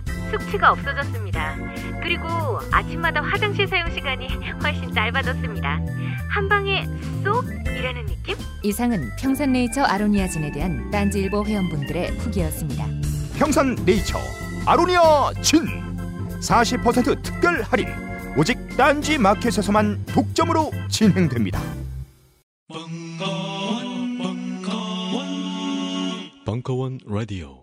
숙취가 없어졌습니다. 그리고 아침마다 화장실 사용 시간이 훨씬 짧아졌습니다. 한 방에 쏙 이라는 느낌? 이상은 평산네이처 아로니아진에 대한 딴지일보 회원분들의 후기였습니다. 평산 네이처 아로니아 진 40% 특별 할인 오직 딴지 마켓에서만 독점으로 진행됩니다. 벙커원 라디오